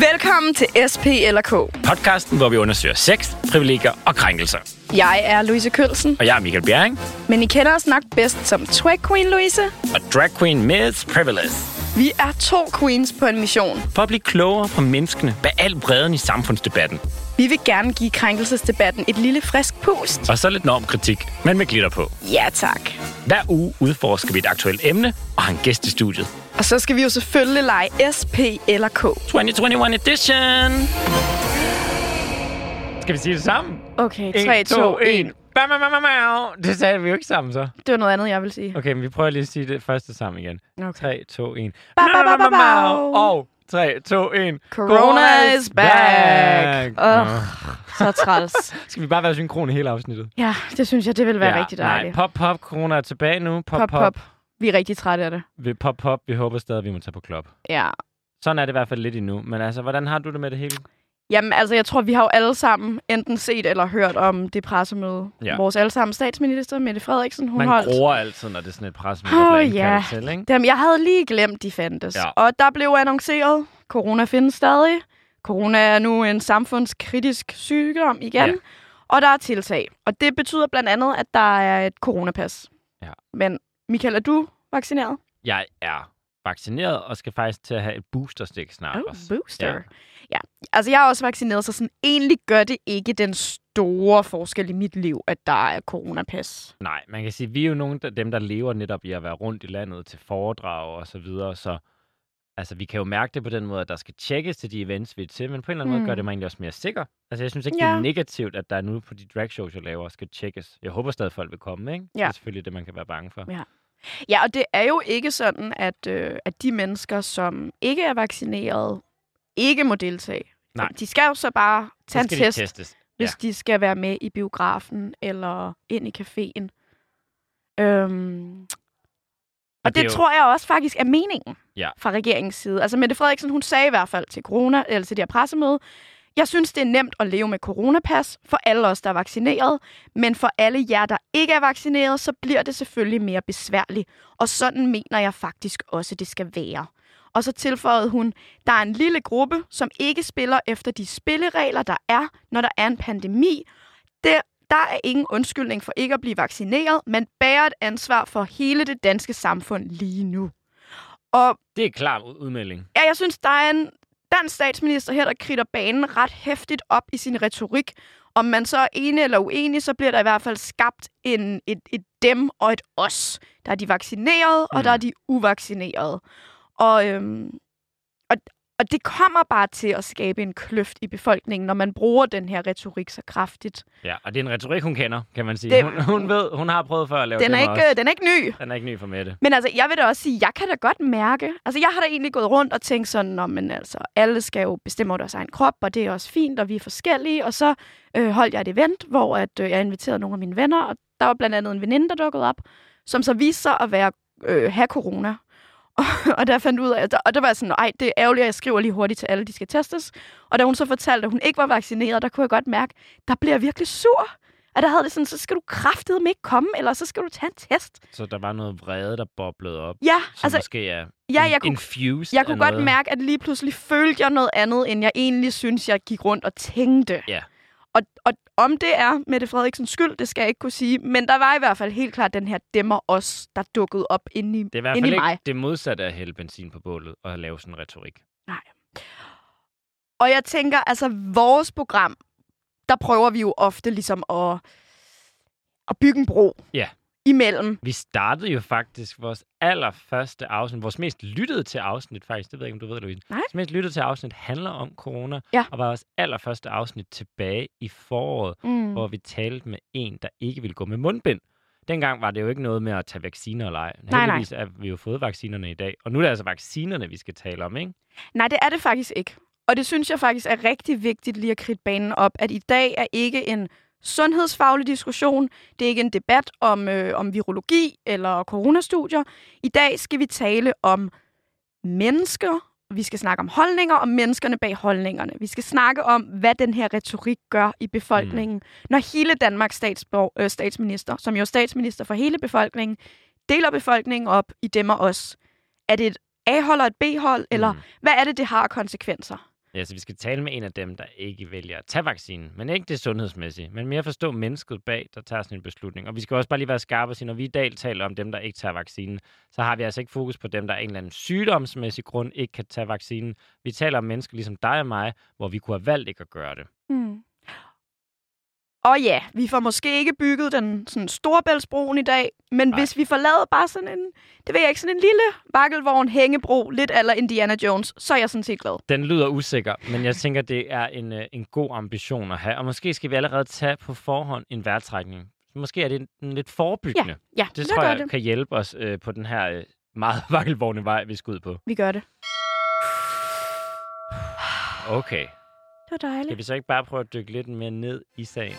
Velkommen til SP eller K. Podcasten, hvor vi undersøger sex, privilegier og krænkelser. Jeg er Louise Kølsen, Og jeg er Michael Bjerring, men I kender os nok bedst som Twag Queen Louise. og drag queen Miss Privilege. Vi er to queens på en mission. For at blive klogere på menneskene bag al bredden i samfundsdebatten. Vi vil gerne give krænkelsesdebatten et lille frisk pust. Og så lidt normkritik, men med glitter på. Ja tak. Hver uge udforsker vi et aktuelt emne og har en gæst i studiet. Og så skal vi jo selvfølgelig lege SP eller K. 2021 edition! Skal vi sige det sammen? Okay, 3, 2, 1. Bam, bam, bam, bam. Det sagde vi jo ikke sammen så. Det var noget andet, jeg vil sige. Okay, men vi prøver lige at sige det første sammen igen. Okay. 3, 2, 1. Ba, ba, ba, ba, ba. Og 3, 2, 1. Corona is back. Åh, så træls. Skal vi bare være synkrone hele afsnittet? Ja, det synes jeg, det vil være rigtig dejligt. Nej, pop, pop, corona er tilbage nu. Pop, Pop, pop. pop. Vi er rigtig trætte af det. Vi pop, pop. Vi håber stadig, at vi må tage på klub. Ja. Sådan er det i hvert fald lidt endnu. Men altså, hvordan har du det med det hele? Jamen, altså, jeg tror, vi har jo alle sammen enten set eller hørt om det pressemøde. Ja. Vores allesammen statsminister, Mette Frederiksen, hun Man holdt. gruer altid, når det er sådan et pressemøde, Åh, der ja. til, ikke? Dem, jeg havde lige glemt, de fandtes. Ja. Og der blev annonceret, corona findes stadig. Corona er nu en samfundskritisk sygdom igen. Ja. Og der er tiltag. Og det betyder blandt andet, at der er et coronapas. Ja. Men Michael, er du vaccineret? Jeg er vaccineret og skal faktisk til at have et boosterstik snart Oh, også. booster. Ja. Ja. Altså, jeg er også vaccineret, så sådan, egentlig gør det ikke den store forskel i mit liv, at der er coronapas. Nej, man kan sige, at vi er jo nogle af dem, der lever netop i at være rundt i landet til foredrag og så videre, så altså, vi kan jo mærke det på den måde, at der skal tjekkes til de events, vi er til, men på en eller anden mm. Måde gør det mig egentlig også mere sikker. Altså, jeg synes ikke, det Ja. er negativt, at der er nu på de dragshows, jeg laver, skal tjekkes. Jeg håber stadig, folk vil komme, ikke? Det Ja. er selvfølgelig det, man kan være bange for. Ja. Ja, og det er jo ikke sådan, at, øh, at de mennesker, som ikke er vaccineret, ikke må deltage. Nej. De skal jo så bare tage en test, testes. hvis de skal være med i biografen eller ind i caféen. Øhm, og det er det jo- tror jeg også faktisk er meningen Ja. fra regeringens side. Altså Mette Frederiksen, hun sagde i hvert fald til corona, eller til det her pressemøde, jeg synes, det er nemt at leve med coronapas for alle os, der er vaccineret, men for alle jer, der ikke er vaccineret, så bliver det selvfølgelig mere besværligt. Og sådan mener jeg faktisk også, det skal være. Og så tilføjede hun, der er en lille gruppe, som ikke spiller efter de spilleregler, der er, når der er en pandemi. Der, der er ingen undskyldning for ikke at blive vaccineret, men bærer et ansvar for hele det danske samfund lige nu. Og Det er klar ud- udmelding. ja, jeg synes, der er en dansk statsminister her, der kritter banen ret hæftigt op i sin retorik. Om man så er enig eller uenig, så bliver der i hvert fald skabt en, et, et dem og et os. Der er de vaccinerede, mm. og Mm. der er de uvaccinerede. Og, øhm, og, og det kommer bare til at skabe en kløft i befolkningen, når man bruger den her retorik så kraftigt. Ja, og det er en retorik, hun kender, kan man sige. Det- Hun, hun ved, hun har prøvet før at lave Den er, det ikke, den er ikke ny. Den er ikke ny for Mette. Men altså, jeg vil da også sige, jeg kan da godt mærke, altså jeg har da egentlig gået rundt og tænkt sådan, Nå, men altså, alle skal jo bestemme over deres egen krop, og det er også fint, og vi er forskellige, og så øh, holdt jeg et event, hvor at, øh, jeg inviterede nogle af mine venner, og der var blandt andet en veninde, der dukkede op, som så viste sig at være, øh, have corona. Og, der fandt ud af, at der, og der var jeg sådan, ej, det er ærgerligt, at jeg skriver lige hurtigt til alle, de skal testes. Og da hun så fortalte, at hun ikke var vaccineret, der kunne jeg godt mærke, der bliver jeg virkelig sur. At der havde det sådan, så skal du kraftedeme ikke komme, eller så skal du tage en test. Så der var noget vrede, der boblede op, Ja, som altså, måske er ja, jeg kunne, infused Jeg kunne godt noget. mærke, at lige pludselig følte jeg noget andet, end jeg egentlig synes, jeg gik rundt og tænkte. Ja. Og, og om det er Mette Frederiksens skyld, det skal jeg ikke kunne sige. Men der var i hvert fald helt klart den her dæmmer os, der dukkede op inde i, Det er i hvert fald i mig. ikke det modsatte af at hælde benzin på bålet og lave sådan en retorik. Og jeg tænker, altså vores program, der prøver vi jo ofte ligesom at, at bygge en bro Ja. Imellem. Vi startede jo faktisk vores allerførste afsnit, vores mest lyttede til afsnit faktisk, det ved jeg ikke, om du ved, Louise. Nej. Vores mest lyttede til afsnit handler om corona, Ja. og var vores allerførste afsnit tilbage i foråret, Mm. hvor vi talte med en, der ikke ville gå med mundbind. Dengang var det jo ikke noget med at tage vacciner eller ej. Nej, nej. Heldigvis er vi jo fået vaccinerne i dag. Og nu er det altså vaccinerne, vi skal tale om, ikke? Nej, det er det faktisk ikke. Og det synes jeg faktisk er rigtig vigtigt lige at kridte banen op, at i dag er ikke en sundhedsfaglig diskussion. Det er ikke en debat om, øh, om virologi eller coronastudier. I dag skal vi tale om mennesker. Vi skal snakke om holdninger og menneskerne bag holdningerne. Vi skal snakke om, hvad den her retorik gør i befolkningen. Mm. Når hele Danmarks statsborg, øh, statsminister, som jo er statsminister for hele befolkningen, deler befolkningen op i dem og os. Er det et A-hold og et B-hold, eller Mm. hvad er det, det har konsekvenser? Ja, så vi skal tale med en af dem, der ikke vælger at tage vaccinen. Men ikke det sundhedsmæssige, men mere forstå mennesket bag, der tager sådan en beslutning. Og vi skal også bare lige være skarpe og sige, når vi i dag taler om dem, der ikke tager vaccinen, så har vi altså ikke fokus på dem, der af en eller anden sygdomsmæssig grund ikke kan tage vaccinen. Vi taler om mennesker ligesom dig og mig, hvor vi kunne have valgt ikke at gøre det. Mm. Og ja, vi får måske ikke bygget den sådan storebæltsbroen i dag, men Nej. hvis vi får lavet bare sådan en, det ved jeg ikke, sådan en lille vakkelvogn hængebro, lidt eller Indiana Jones, så er jeg sådan set glad. Den lyder usikker, men jeg tænker, det er en, øh, en god ambition at have. Og måske skal vi allerede tage på forhånd en vejrtrækning. Måske er det en, lidt forebyggende. Ja, Det lad tror jeg det. kan hjælpe os øh, på den her øh, meget vakkelvogne vej, vi skal ud på. Vi gør det. Okay. Det var dejligt. Skal vi så ikke bare prøve at dykke lidt mere ned i sagen?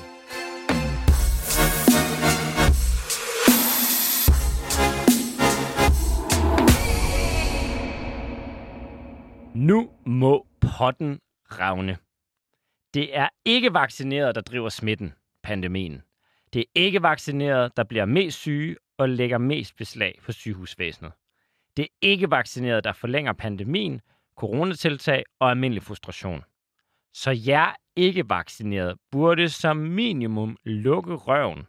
Nu må potten ravne. Det er ikke vaccineret, der driver smitten, pandemien. Det er ikke vaccineret, der bliver mest syge og lægger mest beslag på sygehusvæsenet. Det er ikke vaccineret, der forlænger pandemien, coronatiltag og almindelig frustration. Så jer ikke vaccineret burde som minimum lukke røven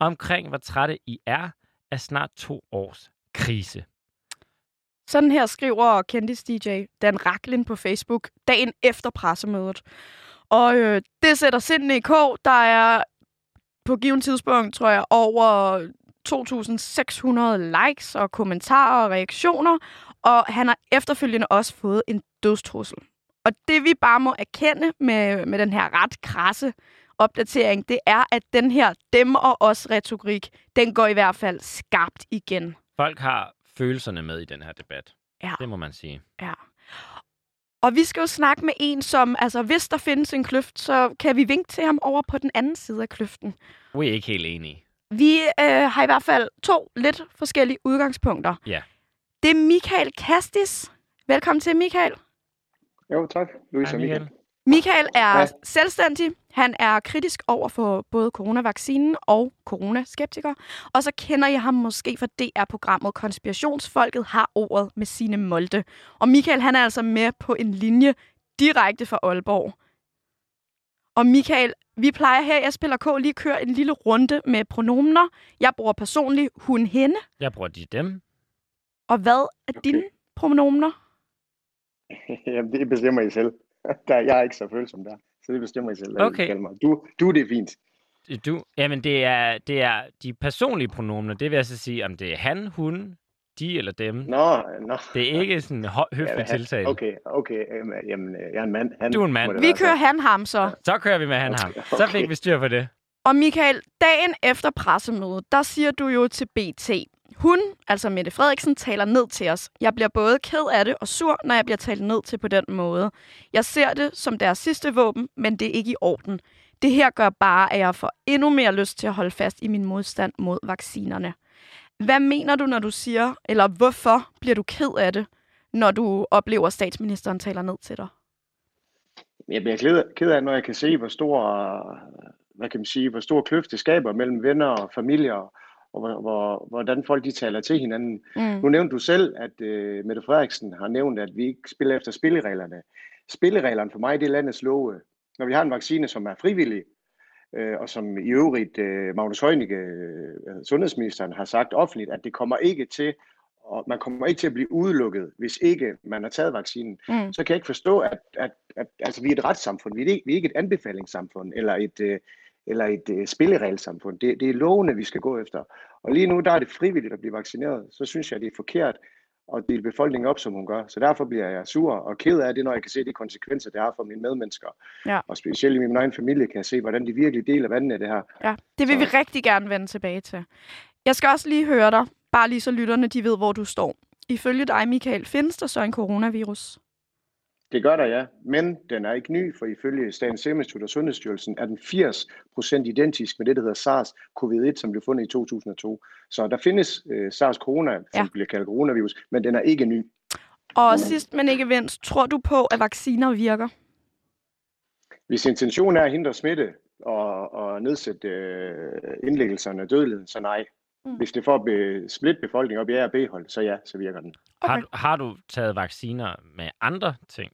omkring, hvor trætte I er af snart to års krise. Sådan her skriver kendis DJ Dan Raklin på Facebook dagen efter pressemødet. Og øh, det sætter sindene i kog. Der er på given tidspunkt, tror jeg, over 2.600 likes og kommentarer og reaktioner. Og han har efterfølgende også fået en dødstrussel. Og det vi bare må erkende med, med den her ret krasse opdatering, det er, at den her dem og os retorik, den går i hvert fald skarpt igen. Folk har følelserne med i den her debat. Ja. Det må man sige. Ja. Og vi skal jo snakke med en, som, altså hvis der findes en kløft, så kan vi vinke til ham over på den anden side af kløften. Vi er ikke helt enige. Vi øh, har i hvert fald to lidt forskellige udgangspunkter. Ja. Det er Michael Kastis. Velkommen til, Michael. Jo, tak. Louise Hej, og Michael. Michael. Michael er Ja. selvstændig. Han er kritisk over for både coronavaccinen og coronaskeptiker. Og så kender jeg ham måske fra DR-programmet Konspirationsfolket har ordet med sine Molde. Og Michael han er altså med på en linje direkte fra Aalborg. Og Michael, vi plejer her i Spiller K lige at køre en lille runde med pronomener. Jeg bruger personligt hun, hende. Jeg bruger de dem. Og hvad er Okay. dine pronomener? Jamen, det bestemmer I selv. Der, jeg er ikke så følsom der, så det bestemmer I selv. I Okay. kalder mig. Du, du, det er fint. Du, jamen, det er, det er de personlige pronomener. Det vil jeg så sige, om det er han, hun, de eller dem. Nå, nå. Det er ikke sådan hø- høflig Ja, tiltale. Okay, okay. øhm, Jamen, jeg er en mand. Han, Du er en mand. Vi kører han ham så. Så kører vi med han ham. Så fik Okay. vi styr på det. Og Michael, dagen efter pressemødet, der siger du jo til BT, hun, altså Mette Frederiksen, taler ned til os. Jeg bliver både ked af det og sur, når jeg bliver talt ned til på den måde. Jeg ser det som deres sidste våben, men det er ikke i orden. Det her gør bare, at jeg får endnu mere lyst til at holde fast i min modstand mod vaccinerne. Hvad mener du, når du siger, eller hvorfor bliver du ked af det, når du oplever, at statsministeren taler ned til dig? Jeg bliver ked, af, når jeg kan se, hvor stor, øh, hvad kan man sige, hvor stor kløft det skaber mellem venner og familier, og hvor, hvor, hvordan folk de taler til hinanden. Mm. Nu nævnte du selv, at uh, Mette Frederiksen har nævnt, at vi ikke spiller efter spillereglerne. Spillereglerne for mig, det er landets love. Når vi har en vaccine, som er frivillig, øh, og som i øvrigt øh, Magnus Heunicke, øh, sundhedsministeren, har sagt offentligt, at det kommer ikke til, og man kommer ikke til at blive udelukket, hvis ikke man har taget vaccinen, Mm. så kan jeg ikke forstå, at, at, at altså, vi er et retssamfund. Vi er ikke, vi er ikke et anbefalingssamfund eller et, øh, eller et øh, spilleregelsamfund. Det, det er lovene, vi skal gå efter. Og lige nu, der er det frivilligt at blive vaccineret. Så synes jeg, det er forkert at dele befolkningen op, som hun gør. Så derfor bliver jeg sur og ked af det, når jeg kan se de konsekvenser, det har for mine medmennesker. Ja. Og specielt i min egen familie kan jeg se, hvordan de virkelig deler vandene af det her. Ja, det vil Så- vi rigtig gerne vende tilbage til. Jeg skal også lige høre dig, bare lige så lytterne de ved, hvor du står. Ifølge dig, Michael, findes der så en coronavirus? Det gør der, ja. Men den er ikke ny, for ifølge Statens Serum Institut og Sundhedsstyrelsen er den 80% identisk med det, der hedder SARS-CoV-1, som blev fundet i 2002. Så der findes øh, SARS-corona, som Ja. bliver kaldt coronavirus, men den er ikke ny. Og sidst men ikke mindst, tror du på, at vacciner virker? Hvis intentionen er at hindre smitte og, og nedsætte øh, indlæggelserne og dødeligheden, så nej. Mm. Hvis det er for at be, splitte befolkningen op i A og B-hold, så ja, så virker den. Har, Okay. du, har du taget vacciner med andre ting?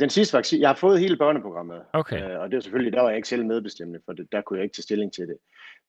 Den sidste vaccine, jeg har fået hele børneprogrammet, Okay. øh, og det er selvfølgelig, der var jeg ikke selv medbestemmende, for det, der kunne jeg ikke tage stilling til det.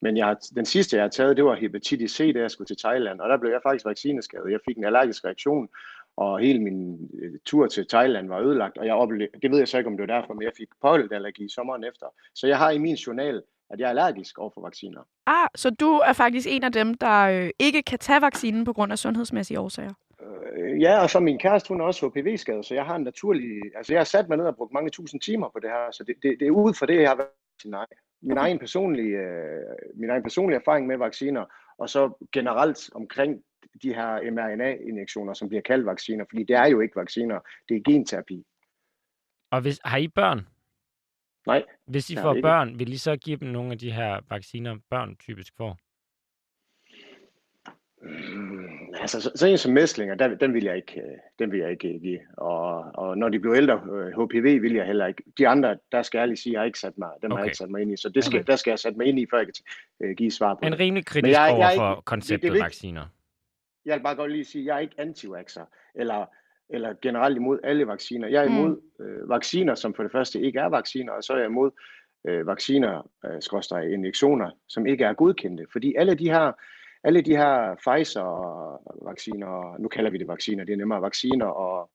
Men jeg har, den sidste, jeg har taget, det var hepatitis C, da jeg skulle til Thailand, og der blev jeg faktisk vaccineskadet. Jeg fik en allergisk reaktion, og hele min øh, tur til Thailand var ødelagt, og jeg oplevede, det ved jeg så ikke, om det var derfor, men jeg fik pollenallergi sommeren efter. Så jeg har i min journal, at jeg er allergisk over for vacciner. Ah, så du er faktisk en af dem, der øh, ikke kan tage vaccinen på grund af sundhedsmæssige årsager. Øh, Ja, og så min kæreste, hun er også HPV-skadet, så jeg har en naturlig... Altså, jeg har sat mig ned og brugt mange tusind timer på det her, så det, det, det er ud fra det, jeg har været til nej. Min egen personlige, øh, min egen personlige erfaring med vacciner, og så generelt omkring de her mRNA-injektioner, som bliver kaldt vacciner, fordi det er jo ikke vacciner, det er genterapi. Og hvis, har I børn? Nej, Hvis I Jeg får har ikke. børn, vil I så give dem nogle af de her vacciner, børn typisk får? Mm, altså, så, så en som mæslinger, der, den vil jeg ikke, øh, den vil jeg ikke give. Og, og når de bliver ældre, øh, HPV vil jeg heller ikke. De andre, der skal jeg ærligt sige, jeg har ikke sat mig, dem har Okay. jeg ikke sat mig ind i. Så det skal, Okay. der skal jeg sætte mig ind i, før jeg kan øh, give svar på En det. rimelig kritisk jeg- jeg over er for det- konceptet det vigtigt. vacciner. Jeg vil bare godt lige sige, jeg er ikke anti-vaxxer, eller, eller generelt imod alle vacciner. Jeg er Mm. imod øh, vacciner, som for det første ikke er vacciner, og så er jeg imod øh, vacciner, øh, skråstreg, injektioner, som ikke er godkendte. Fordi alle de her, alle de her Pfizer-vacciner, nu kalder vi det vacciner, det er nemmere vacciner, og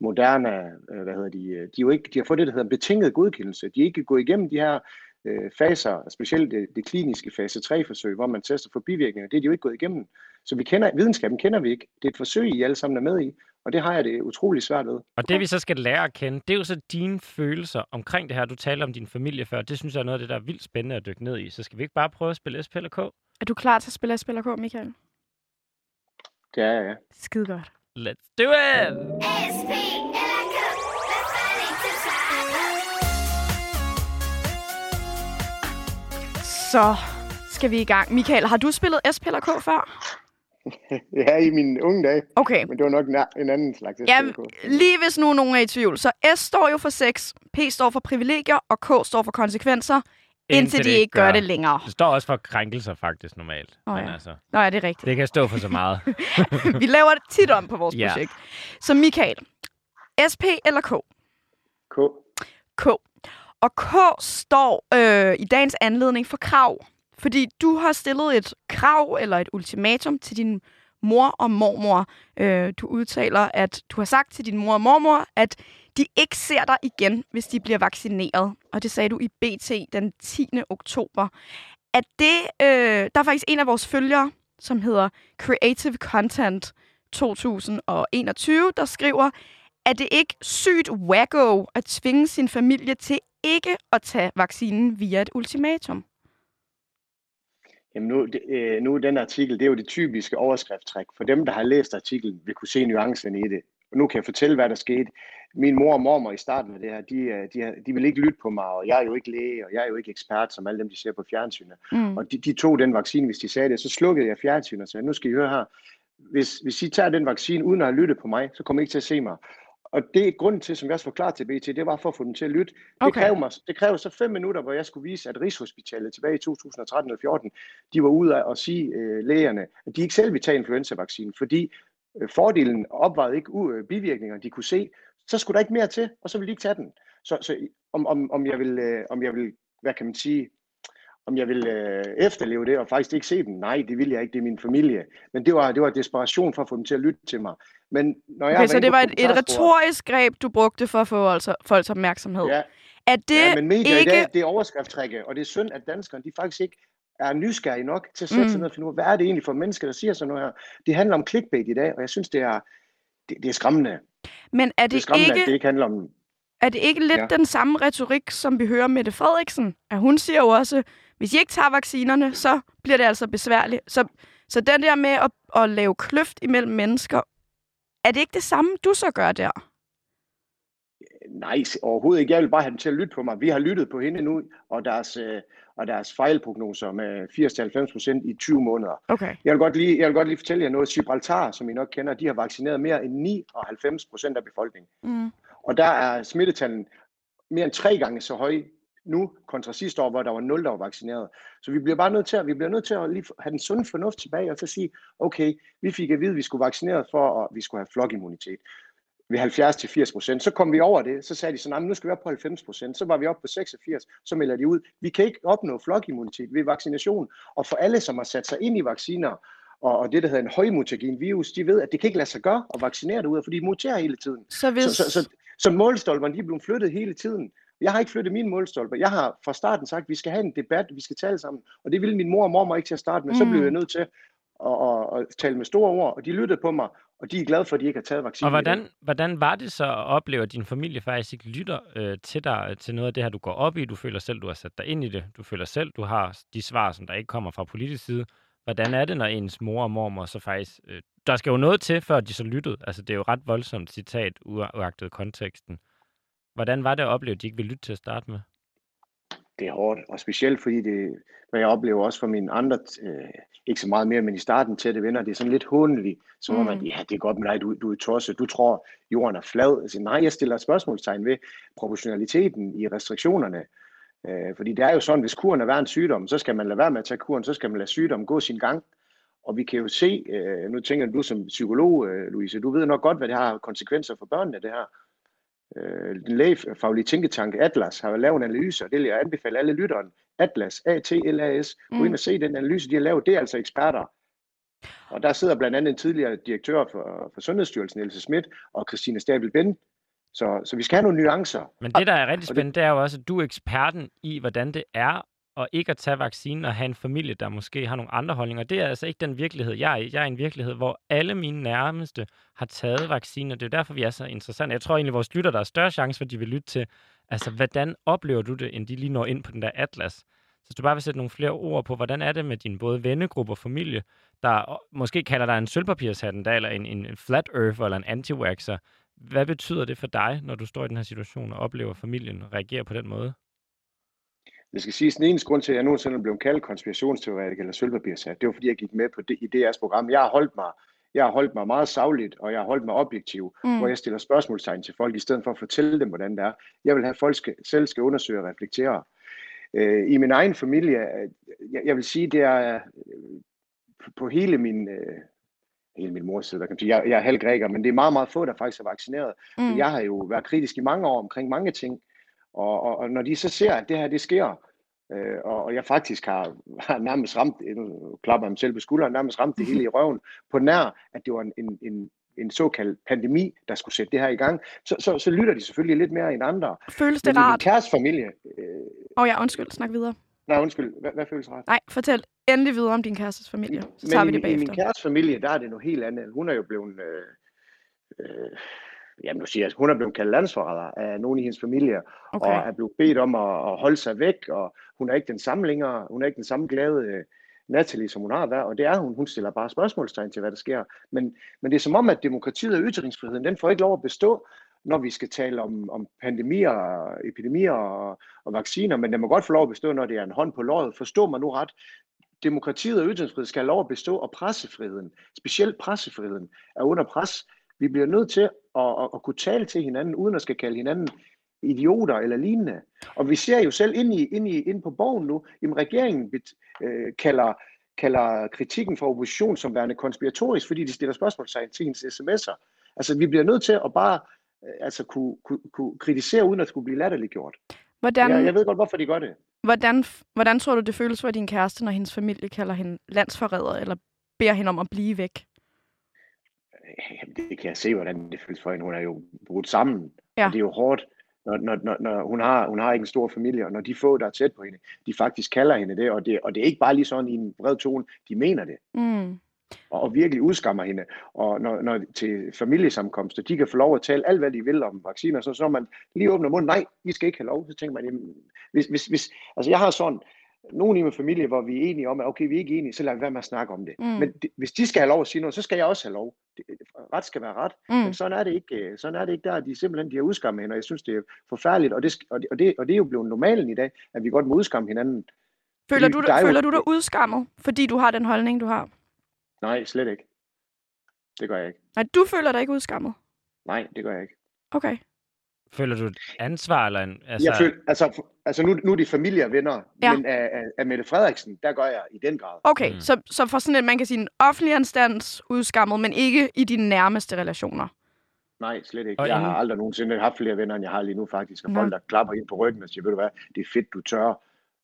Moderna, øh, hvad hedder de, øh, de, er jo ikke, de har fået det, der hedder en betinget godkendelse. De er ikke gået igennem de her øh, faser, specielt det, det kliniske fase 3-forsøg, hvor man tester for bivirkninger. Det er de jo ikke gået igennem. Så vi kender, videnskaben kender vi ikke. Det er et forsøg, I alle sammen er med i, og det har jeg det utrolig svært ved. Og det vi så skal lære at kende, det er jo så dine følelser omkring det her. Du taler om din familie før. Det synes jeg er noget af det, der er vildt spændende at dykke ned i. Så skal vi ikke bare prøve at spille SP eller K? Er du klar til at spille SPLK, Michael? Det er jeg. Skide godt. Let's do it! SP Så skal vi i gang. Michael, har du spillet SPLK før? Ja, i mine unge dage, Okay. men det var nok en, en anden slags Jamen, SPLK. lige hvis nu nogen er i tvivl. Så S står jo for sex, P står for privilegier, og K står for konsekvenser, indtil, de ikke gør det længere. Det står også for krænkelser faktisk normalt. Men ja. altså, Nå, ja, det er rigtigt. det kan stå for så meget. Vi laver det tit om på vores Ja. projekt. Så Michael, SP eller K? K. K. Og K står øh, i dagens anledning for krav. Fordi du har stillet et krav eller et ultimatum til din mor og mormor. Øh, du udtaler, at du har sagt til din mor og mormor, at de ikke ser dig igen, hvis de bliver vaccineret. Og det sagde du i BT den 10. oktober. At det, øh, der er faktisk en af vores følgere, som hedder Creative Content 2021, der skriver, at det ikke sygt wacko at tvinge sin familie til ikke at tage vaccinen via et ultimatum? Jamen nu, det, øh, nu den artikel, det er jo det typiske overskriftstræk. For dem, der har læst artiklen, vil kunne se nuancerne i det. Og nu kan jeg fortælle, hvad der skete. Min mor og mormor i starten af det her, de, øh, de, har- de vil ikke lytte på mig, og jeg er jo ikke læge, og jeg er jo ikke ekspert, som alle dem, de ser på fjernsynet. Mm. Og de, de tog den vaccine, hvis de sagde det, så slukkede jeg fjernsynet og sagde, nu skal I høre her, hvis, hvis I tager den vaccine uden at have lyttet på mig, så kommer I ikke til at se mig. Og det er grunden til, som jeg også forklarede til BT, det var for at få dem til at lytte. Det, Okay. kræver mig, det kræver så fem minutter, hvor jeg skulle vise, at Rigshospitalet tilbage i 2013 eller 14, de var ude af at sige øh, lægerne, at de ikke selv ville tage influenzavaccinen, fordi øh, fordelen opvejede ikke øh, bivirkninger, de kunne se, så skulle der ikke mere til, og så ville de ikke tage den. Så, så om, om, om, jeg vil, øh, om jeg vil, hvad kan man sige, om jeg vil øh, efterleve det og faktisk ikke se den. Nej, det vil jeg ikke. Det er min familie. Men det var, det var desperation for at få dem til at lytte til mig. Men når jeg Okay, så det var et, et retorisk greb, du brugte for at få altså, folks opmærksomhed. Ja, Er det ja, men medier ikke... i dag, det er overskriftstrækket, og det er synd, at danskerne de faktisk ikke er nysgerrige nok til at sætte Mm. sig ned og finde ud af, hvad er det egentlig for mennesker, der siger sådan noget her. Det handler om clickbait i dag, og jeg synes, det er, det, det er skræmmende. Men er Det er det, skræmmende, ikke, at det ikke handler om... er det ikke lidt Ja. den samme retorik, som vi hører Mette Frederiksen? At hun siger jo også, hvis I ikke tager vaccinerne, så bliver det altså besværligt. Så, så den der med at, at lave kløft imellem mennesker, er det ikke det samme, du så gør der? Nej, overhovedet ikke. Jeg vil bare have dem til at lytte på mig. Vi har lyttet på hende nu, og deres, øh, og deres fejlprognoser med 80-90 procent i 20 måneder. Okay. Jeg vil, godt lige, jeg vil godt lige fortælle jer noget. Gibraltar, som I nok kender, de har vaccineret mere end 99 procent af befolkningen. Mm. Og der er smittetallen mere end tre gange så høj nu, kontra sidste år, hvor der var 0, der var vaccineret. Så vi bliver bare nødt til at, vi bliver nødt til at lige have den sunde fornuft tilbage, og så sige, okay, vi fik at vide, at vi skulle vaccinere for, at vi skulle have flokimmunitet. ved 70 til 80 procent. Så kom vi over det, så sagde de så, "Nej, men nu skal vi op på 90 procent. Så var vi oppe på 86, så melder de ud. Vi kan ikke opnå flokimmunitet ved vaccination. Og for alle, som har sat sig ind i vacciner, og, og det, der hedder en højmutagen virus, de ved, at det kan ikke lade sig gøre at vaccinere det ud, for de muterer hele tiden. Så hvis... Så, så, så, så målstolperne de er blevet flyttet hele tiden. Jeg har ikke flyttet mine målstolper. Jeg har fra starten sagt, at vi skal have en debat, vi skal tale sammen. Og det ville min mor og mormor ikke til at starte med. Så Mm. blev jeg nødt til at, at, at tale med store ord, og de lyttede på mig, og de er glade for, at de ikke har taget vaccinen. Og hvordan, hvordan var det så at opleve, at din familie faktisk ikke lytter øh, til dig, øh, til noget af det her, du går op i? Du føler selv, du har sat dig ind i det. Du føler selv, du har de svar, som der ikke kommer fra politisk side. Hvordan er det, når ens mor og mormor så faktisk... Øh, der skal jo noget til, før de så lyttede. Altså, det er jo ret voldsomt citat, uagtet konteksten. Hvordan var det at opleve, at de ikke ville lytte til at starte med? det er hårdt, og specielt fordi det, hvad jeg oplever også fra mine andre, øh, ikke så meget mere, men i starten til det venner, det er sådan lidt håndeligt, som om, Mm. at ja, det er godt med dig, du, du er tosset, du tror, jorden er flad. Altså, nej, jeg stiller spørgsmålstegn ved proportionaliteten i restriktionerne. Øh, fordi det er jo sådan, hvis kuren er hver en sygdom, så skal man lade være med at tage kuren, så skal man lade sygdommen gå sin gang. Og vi kan jo se, øh, nu tænker du som psykolog, øh, Louise, du ved nok godt, hvad det har konsekvenser for børnene, det her. Øh, lægefaglige tænketank Atlas har lavet en analyse, og det vil jeg anbefale alle lytteren. Atlas, A-T-L-A-S. Gå Mm. ind og se den analyse, de har lavet. Det er altså eksperter. Og der sidder blandt andet en tidligere direktør for, for Sundhedsstyrelsen, Else Schmidt, og Christine Stabel Ben. Så, så vi skal have nogle nuancer. Men det, der er rigtig spændende, det er jo også, at du er eksperten i, hvordan det er og ikke at tage vaccinen og have en familie, der måske har nogle andre holdninger. Det er altså ikke den virkelighed, jeg er i. Jeg er i en virkelighed, hvor alle mine nærmeste har taget vacciner. Det er jo derfor, vi er så interessante. Jeg tror egentlig, vores lytter, der er større chance for, at de vil lytte til, altså, hvordan oplever du det, end de lige når ind på den der atlas? Så hvis du bare vil sætte nogle flere ord på, hvordan er det med din både vennegruppe og familie, der måske kalder dig en sølvpapirshat eller en, en flat earth eller en anti-waxer. Hvad betyder det for dig, når du står i den her situation og oplever familien reagerer på den måde? Det skal siges, den eneste grund til, at jeg nogensinde blev kaldt konspirationsteoretiker eller sølvpapirsat, det var fordi, jeg gik med på det, i DR's program. Jeg har holdt mig, jeg har holdt mig meget savligt, og jeg har holdt mig objektiv, Mm. hvor jeg stiller spørgsmålstegn til folk, i stedet for at fortælle dem, hvordan det er. Jeg vil have, at folk skal, selv skal undersøge og reflektere. Øh, I min egen familie, øh, jeg, jeg vil sige, det er øh, på hele min, øh, hele min mors side, hvad kan man sige, jeg, jeg er halv græker, men det er meget, meget få, der faktisk er vaccineret. Mm. Mm. Jeg har jo været kritisk i mange år omkring mange ting, og, og, og når de så ser, at det her, det sker, øh, og, og jeg faktisk har, har nærmest ramt, nu klapper jeg mig selv på skulderen, nærmest ramt det hele i røven, på nær, at det var en, en, en, en såkaldt pandemi, der skulle sætte det her i gang, så, så, så lytter de selvfølgelig lidt mere end andre. Føles det Men rart? kæres familie, øh, Åh oh, ja, undskyld. Snak videre. nej undskyld, hvad, hvad føles rart? Nej, fortæl endelig videre om din kærestes familie. Så tager vi Men det i, i min bagefter. kæres familie, der er det noget helt andet. Hun er jo blevet, øh, øh, jamen nu siger jeg, hun er blevet kaldt landsforræder af nogle i hendes familie, Okay. og er blevet bedt om at, at holde sig væk, og hun er ikke den samme længere, hun er ikke den samme glade øh, Natalie, som hun har været, og det er hun. Hun stiller bare spørgsmålstegn til, hvad der sker. Men, men det er som om, at demokratiet og ytringsfriheden, den får ikke lov at bestå, når vi skal tale om, om pandemier, epidemier og, og vacciner, men den må godt få lov at bestå, når det er en hånd på låret. Forstå mig nu ret. Demokratiet og ytringsfriheden skal have lov at bestå, og pressefriheden, specielt pressefriheden, er under pres. Vi bliver nødt til at, at, at kunne tale til hinanden, uden at skal kalde hinanden idioter eller lignende. Og vi ser jo selv ind, i, ind, i, ind på borgen nu, at regeringen øh, kalder, kalder kritikken fra opposition som værende konspiratorisk, fordi de stiller spørgsmålstegn til hendes sms'er. Altså, vi bliver nødt til at bare øh, altså, kunne, kunne, kunne kritisere, uden at skulle blive latterliggjort. Hvordan, Jeg, jeg ved godt, hvorfor de gør det. hvordan, hvordan tror du, det føles for din kæreste, når hendes familie kalder hende landsforræder, eller beder hende om at blive væk? Jamen, det kan jeg se, hvordan det føles for hende. Hun er jo brudt sammen. Ja. Og det er jo hårdt, når, når, når, når hun, har, hun har ikke en stor familie, og når de få, der er tæt på hende, de faktisk kalder hende det, og det, og det er ikke bare lige sådan i en bred tone, de mener det, Mm. og, og virkelig udskammer hende. Og når, når til familiesamkomster, de kan få lov at tale alt, hvad de vil om vacciner, så så når man lige åbner munden, nej, I skal ikke have lov, så tænker man, jamen, hvis, hvis, hvis, altså jeg har sådan, nogen i min familie, hvor vi er enige om, at okay, vi er ikke enige, så lad være med at snakke om det. Mm. Men det, hvis de skal have lov at sige noget, så skal jeg også have lov. Det, ret skal være ret. Mm. Men sådan er det ikke, øh, sådan er det ikke der. De simpelthen de har udskammet hende, og jeg synes, det er forfærdeligt. Og det, og det, og det, og det er jo blevet normalen i dag, at vi godt må udskamme hinanden. Føler, du, jo- føler du dig udskammet, fordi du har den holdning, du har? Nej, slet ikke. Det gør jeg ikke. Nej, du føler dig ikke udskammet. Nej, det gør jeg ikke. Okay. Føler du et ansvar? Eller en, altså, jeg føl, altså, altså nu, nu er det familie og venner, Ja. men af, af, af Mette Frederiksen, der gør jeg i den grad. Okay, Mm. så, så for sådan en, man kan sige, en offentlig instans udskammet, men ikke i dine nærmeste relationer. Nej, slet ikke. Og jeg inden- har aldrig nogensinde haft flere venner, end jeg har lige nu faktisk. Og folk, der klapper ind på ryggen og siger, ved du hvad, det er fedt, du tør.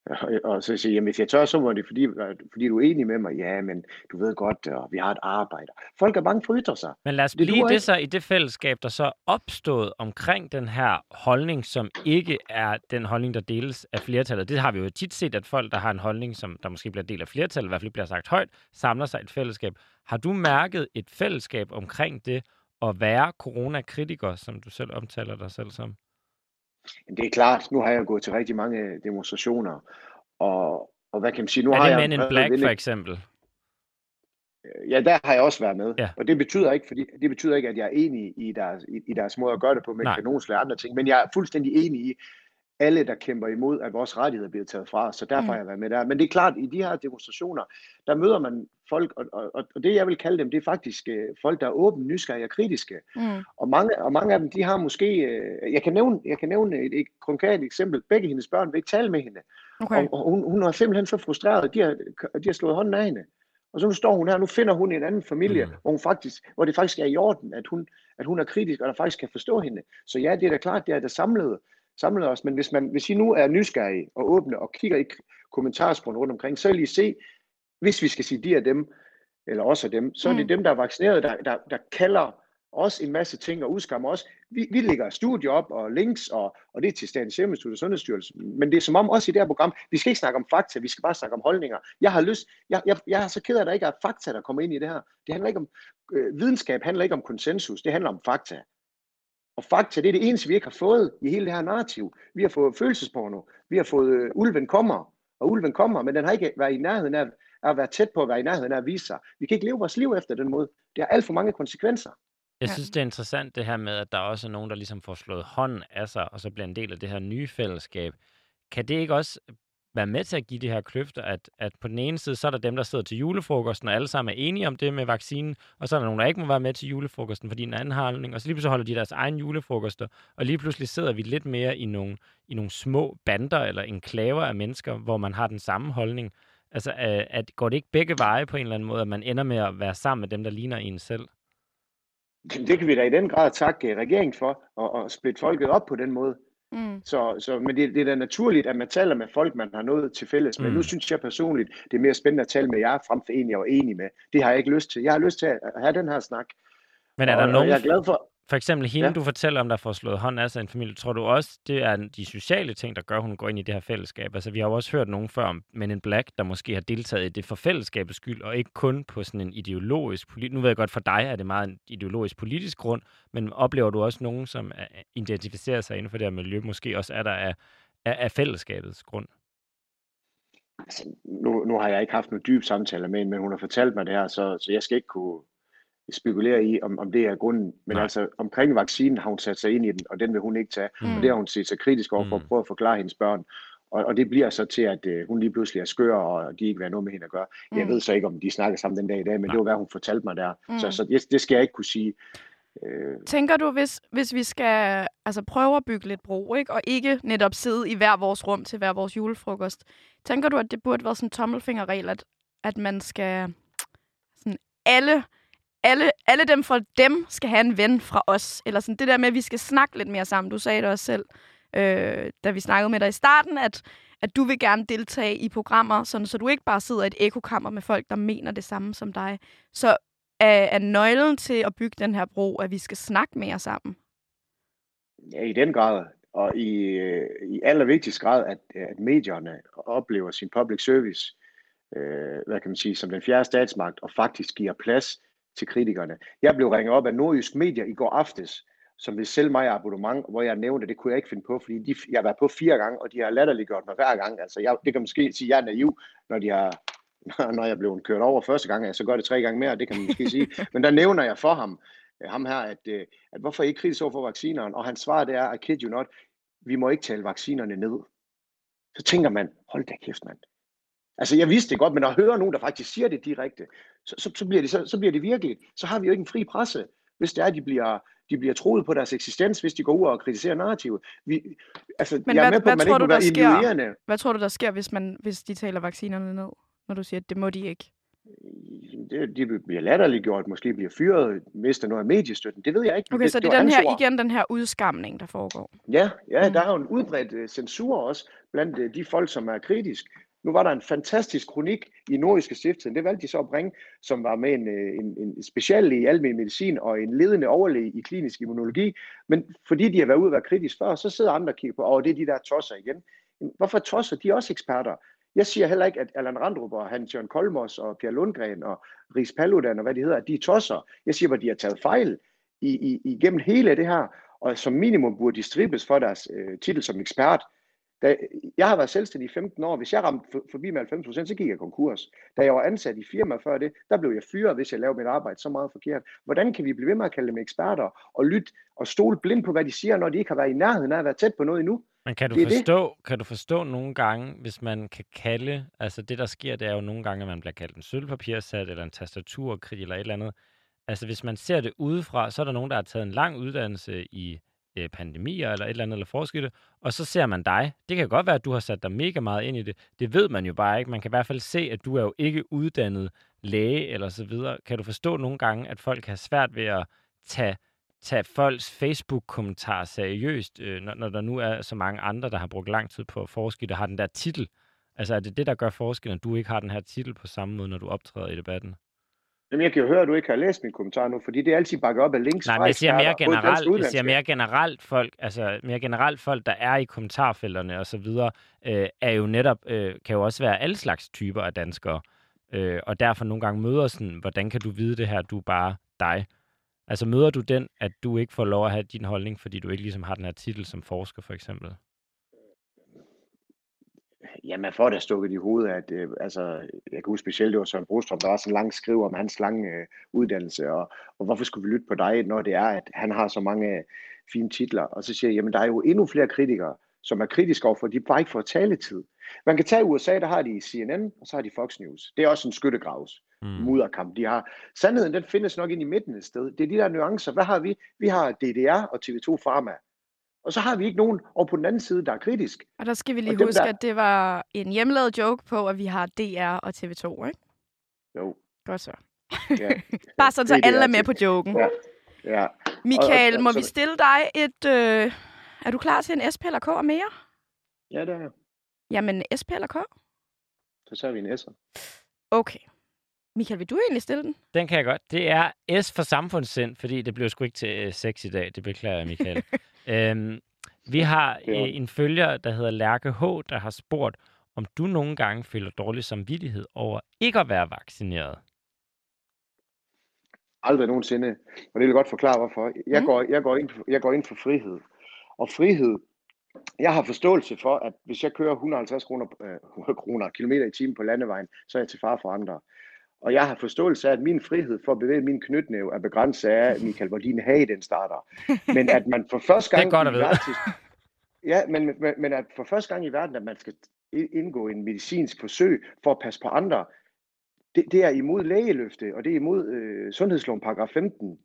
Og, og så siger jeg, hvis jeg tør, så må det, fordi, fordi du er enig med mig. Ja, men du ved godt, og vi har et arbejde. Folk er bange for at ytre sig. Men lad os Det blive det så i det fællesskab, der så opstået omkring den her holdning, som ikke er den holdning, der deles af flertallet. Det har vi jo tit set, at folk, der har en holdning, som der måske bliver del af flertallet, i hvert fald bliver sagt højt, samler sig et fællesskab. Har du mærket et fællesskab omkring det at være coronakritiker, som du selv omtaler dig selv som? Det er klart, nu har jeg gået til rigtig mange demonstrationer. Og, og hvad kan man sige, nu er har det jeg... Men in Black for eksempel? Ja, der har jeg også været med. Ja. Og det betyder ikke, fordi, det betyder ikke, at jeg er enig i deres, i, i deres måde at gøre det på med Nej. kanonslag og andre ting. Men jeg er fuldstændig enig i alle, der kæmper imod, at vores rettigheder bliver taget fra os. Så derfor Mm. har jeg været med der. Men det er klart, i de her demonstrationer, der møder man folk, og, og, og det jeg vil kalde dem, det er faktisk øh, folk, der er åbne, nysgerrige og kritiske. Mm. Og mange, og mange af dem, de har måske, øh, jeg kan nævne, jeg kan nævne et, et konkret eksempel. Begge hendes børn vil ikke tale med hende. Okay. Og, og hun, hun er simpelthen så frustreret, de har, de har slået hånden af hende. Og så nu står hun her, nu finder hun en anden familie, Mm. hvor, hun faktisk, hvor det faktisk er i orden, at hun, at hun er kritisk, og der faktisk kan forstå hende. Så ja, det er da klart, det er der samlede, samlede os. Men hvis, man, hvis I nu er nysgerrige og åbne og kigger i kommentarsporen rundt omkring, så vil I se, hvis vi skal sige de af dem, eller også af dem, så er det Mm. dem, der er vaccineret, der, der, der kalder os en masse ting og udskammer os. Vi, vi lægger studie op og links, og, og det er til Statens Serum Institut og Sundhedsstyrelsen. Men det er som om også i det her program, vi skal ikke snakke om fakta, vi skal bare snakke om holdninger. Jeg har lyst, jeg, jeg, jeg er så ked af, at der ikke er fakta, der kommer ind i det her. Det handler ikke om, øh, videnskab handler ikke om konsensus, det handler om fakta. Og fakta, det er det eneste, vi ikke har fået i hele det her narrativ. Vi har fået følelsesporno, vi har fået øh, ulven kommer, og ulven kommer, men den har ikke været i nærheden af, af at være tæt på at være i nærheden af at vise sig. Vi kan ikke leve vores liv efter den måde. Det har alt for mange konsekvenser. Jeg synes, det er interessant det her med, at der også er nogen, der ligesom får slået hånden af sig, og så bliver en del af det her nye fællesskab. Kan det ikke også være med til at give de her kløfter, at, at på den ene side, så er der dem, der sidder til julefrokosten, og alle sammen er enige om det med vaccinen, og så er der nogen, der ikke må være med til julefrokosten, fordi en anden har holdning, og så lige pludselig holder de deres egen julefrokoster, og lige pludselig sidder vi lidt mere i nogle, i nogle små bander eller enklaver af mennesker, hvor man har den samme holdning. Altså, at, at går det ikke begge veje på en eller anden måde, at man ender med at være sammen med dem, der ligner en selv? Det kan vi da i den grad takke øh, regeringen for, at, at splitte folket op på den måde. Mm. Så, så, men det, det er da naturligt, at man taler med folk, man har noget til fælles. Men Mm. nu synes jeg personligt, det er mere spændende at tale med jer, frem for en, jeg var enig med. Det har jeg ikke lyst til. Jeg har lyst til at have den her snak. Men er der og nogen, jeg er glad for, For eksempel hende, ja. Du fortæller om, der får slået hånd af sig en familie. Tror du også, det er de sociale ting, der gør, at hun går ind i det her fællesskab? Altså, vi har jo også hørt nogen før om Men in Black, der måske har deltaget i det for fællesskabets skyld, og ikke kun på sådan en ideologisk... Politi- nu ved jeg godt, for dig er det meget en ideologisk politisk grund, men oplever du også nogen, som er- identificerer sig inden for det her miljø, måske også er der af, af, af fællesskabets grund? altså, nu, nu har jeg ikke haft nogen dyb samtaler med hende, men hun har fortalt mig det her, så, så jeg skal ikke kunne spekulere i, om, om det er grunden. Men Nej. altså, omkring vaccinen har hun sat sig ind i den, og den vil hun ikke tage. Mm. Og det har hun set sig kritisk over for Mm. at prøve at forklare hendes børn. Og, og det bliver så til, at øh, hun lige pludselig er skør, og de ikke vil have noget med hende at gøre. Mm. Jeg Mm. ved så ikke, om de snakker sammen den dag i dag, men Nej. det var, hvad hun fortalte mig der. Mm. Mm. Så, så det, det skal jeg ikke kunne sige. Øh, Tænker du, hvis, hvis vi skal altså, prøve at bygge lidt bro, ikke? og ikke netop sidde i hver vores rum til hver vores julefrokost, tænker du, at det burde være sådan en tommelfingerregel, at, at man skal sådan alle, alle, alle dem fra dem skal have en ven fra os? Eller sådan det der med, at vi skal snakke lidt mere sammen. Du sagde det også selv, øh, da vi snakkede med dig i starten, at, at du vil gerne deltage i programmer, sådan, så du ikke bare sidder i et ekokammer med folk, der mener det samme som dig. Så er, er nøglen til at bygge den her bro, at vi skal snakke mere sammen? Ja, i den grad. Og i, øh, i allervigtigst grad, at, at medierne oplever sin public service, øh, hvad kan man sige, som den fjerde statsmagt, og faktisk giver plads til kritikerne. Jeg blev ringet op af Nordjysk Media i går aftes, som vil sælge mig abonnement, hvor jeg nævnte, at det kunne jeg ikke finde på, fordi de, jeg har været på fire gange, og de har latterliggjort mig hver gang. Altså, jeg, det kan måske sige, at jeg er naiv, når de har når jeg blev kørt over første gang, så gør det tre gange mere, det kan man måske sige. Men der nævner jeg for ham, øh, ham her, at, øh, at hvorfor I ikke kritisk over for vaccinerne? Og hans svar det er, I kid you not, vi må ikke tale vaccinerne ned. Så tænker man, hold da kæft, mand. Altså, jeg vidste det godt, men at høre nogen, der faktisk siger det direkte, så, så, så, bliver, det, så, så bliver det virkeligt. Så har vi jo ikke en fri presse, hvis det er, at de bliver, de bliver troet på deres eksistens, hvis de går ud og kritiserer narrativet. Vi, altså, Men jeg er hvad- med på, at hvad man tror ikke du, der sker? Hvad tror du, der sker, hvis, man, hvis de taler vaccinerne ned? Når du siger, at det må de ikke. det, de bliver latterliggjort, måske bliver fyret, mister noget af mediestøtten. Det ved jeg ikke. Okay, så det er den her, igen den her udskamning, der foregår. Ja, ja Mm. der er jo en udbredt øh, censur også blandt øh, de folk, som er kritisk. Nu var der en fantastisk kronik i Nordiske Stiftstiden, det valgte de så at bringe, som var med en, øh, en, en speciallæge i almen medicin og en ledende overlæge i klinisk immunologi. Men fordi de har været ude og være kritisk før, så sidder andre og kigger på, og det er de der tosser igen. Hvorfor tosser? De er også eksperter. Jeg siger heller ikke, at Allan Randrup og Hans Jørgen Kolmos og Pierre Lundgren og Ries Paludan og hvad de hedder, at de er tosser. Jeg siger bare, at de har taget fejl i, i, igennem hele det her, og som minimum burde de stribes for deres øh, titel som ekspert. Da, jeg har været selvstændig i 15 år. Hvis jeg ramte for, forbi med 90 procent, så gik jeg konkurs. Da jeg var ansat i firma før det, der blev jeg fyret, hvis jeg lavede mit arbejde så meget forkert. Hvordan kan vi blive ved med at kalde dem eksperter og lytte og stole blind på, hvad de siger, når de ikke har været i nærheden af at være tæt på noget endnu? Men kan du, Det er det. forstå, kan du forstå nogle gange, hvis man kan kalde, altså det der sker, det er jo nogle gange, at man bliver kaldt en sølvpapirsat, eller en tastaturkrig, eller et eller andet. Altså hvis man ser det udefra, så er der nogen, der har taget en lang uddannelse i øh, pandemier, eller et eller andet, eller forskelle, og så ser man dig. Det kan godt være, at du har sat dig mega meget ind i det. Det ved man jo bare ikke. Man kan i hvert fald se, at du er jo ikke uddannet læge, eller så videre. Kan du forstå nogle gange, at folk har svært ved at tage tage folks Facebook-kommentarer seriøst, øh, når, når der nu er så mange andre, der har brugt lang tid på at forske, det, har den der titel. Altså er det det, der gør forskellen, at du ikke har den her titel på samme måde, når du optræder i debatten? Jamen, jeg kan jo høre, at du ikke har læst min kommentar nu, fordi det er altid bakket op af links Nej, men jeg siger mere generelt, jeg siger mere generelt folk, altså mere generelt folk, der er i kommentarfelterne og så videre, øh, er jo netop, øh, kan jo også være alle slags typer af danskere. Øh, og derfor nogle gange møder sådan, hvordan kan du vide det her, du er bare dig? Altså møder du den, at du ikke får lov at have din holdning, fordi du ikke ligesom har den her titel som forsker, for eksempel? Ja, man får da stukket i hovedet, at øh, altså, jeg kan huske specielt, det var Søren Brostrøm, der var sådan en lang skriv om hans lange øh, uddannelse, og, og hvorfor skulle vi lytte på dig, når det er, at han har så mange øh, fine titler. Og så siger jeg, jamen der er jo endnu flere kritikere, som er kritiske overfor, de bare ikke får taletid. Man kan tage USA, der har de CNN, og så har de Fox News. Det er også en skyttegravs Mm. mudderkamp, de har. Sandheden, den findes nok ind i midten et sted. Det er de der nuancer. Hvad har vi? Vi har DDR og TV2 Pharma. Og så har vi ikke nogen over på den anden side, der er kritisk. Og der skal vi lige dem, huske, der- at det var en hjemmelavet joke på, at vi har DR og TV2, ikke? Jo, Godt så. ja. Bare sådan, så alle er med på joken. Ja. ja. Michael, og- må så- vi stille dig et... Øh... Er du klar til en SP eller K og mere? Ja, det er jeg. Jamen, SP eller K? Så tager vi en S'er. Okay. Michael, vil du egentlig stille den? Den kan jeg godt. Det er S for samfundssind, fordi det blev sgu ikke til øh, sex i dag. Det beklager jeg, Michael. øhm, vi har øh, en følger, der hedder Lærke H., der har spurgt, om du nogle gange føler dårlig samvittighed over ikke at være vaccineret. Aldrig nogensinde. Og det vil jeg godt forklare, hvorfor. Jeg, Mm. går, jeg, går ind, jeg går ind for frihed. Og frihed, jeg har forståelse for, at hvis jeg kører 150 kroner, øh, 100 kroner kilometer i timen på landevejen, så er jeg til far for andre. Og jeg har forståelse af, at min frihed for at bevæge min knytnæve er begrænset af, Michael, hvor din hage den starter. Men at man for første Det er gang godt at i vide. verden, ja, men, men, men at for første gang i verden, at man skal indgå en medicinsk forsøg for at passe på andre, det, det er imod lægeløfte, og det er imod øh, sundhedsloven paragraf 15.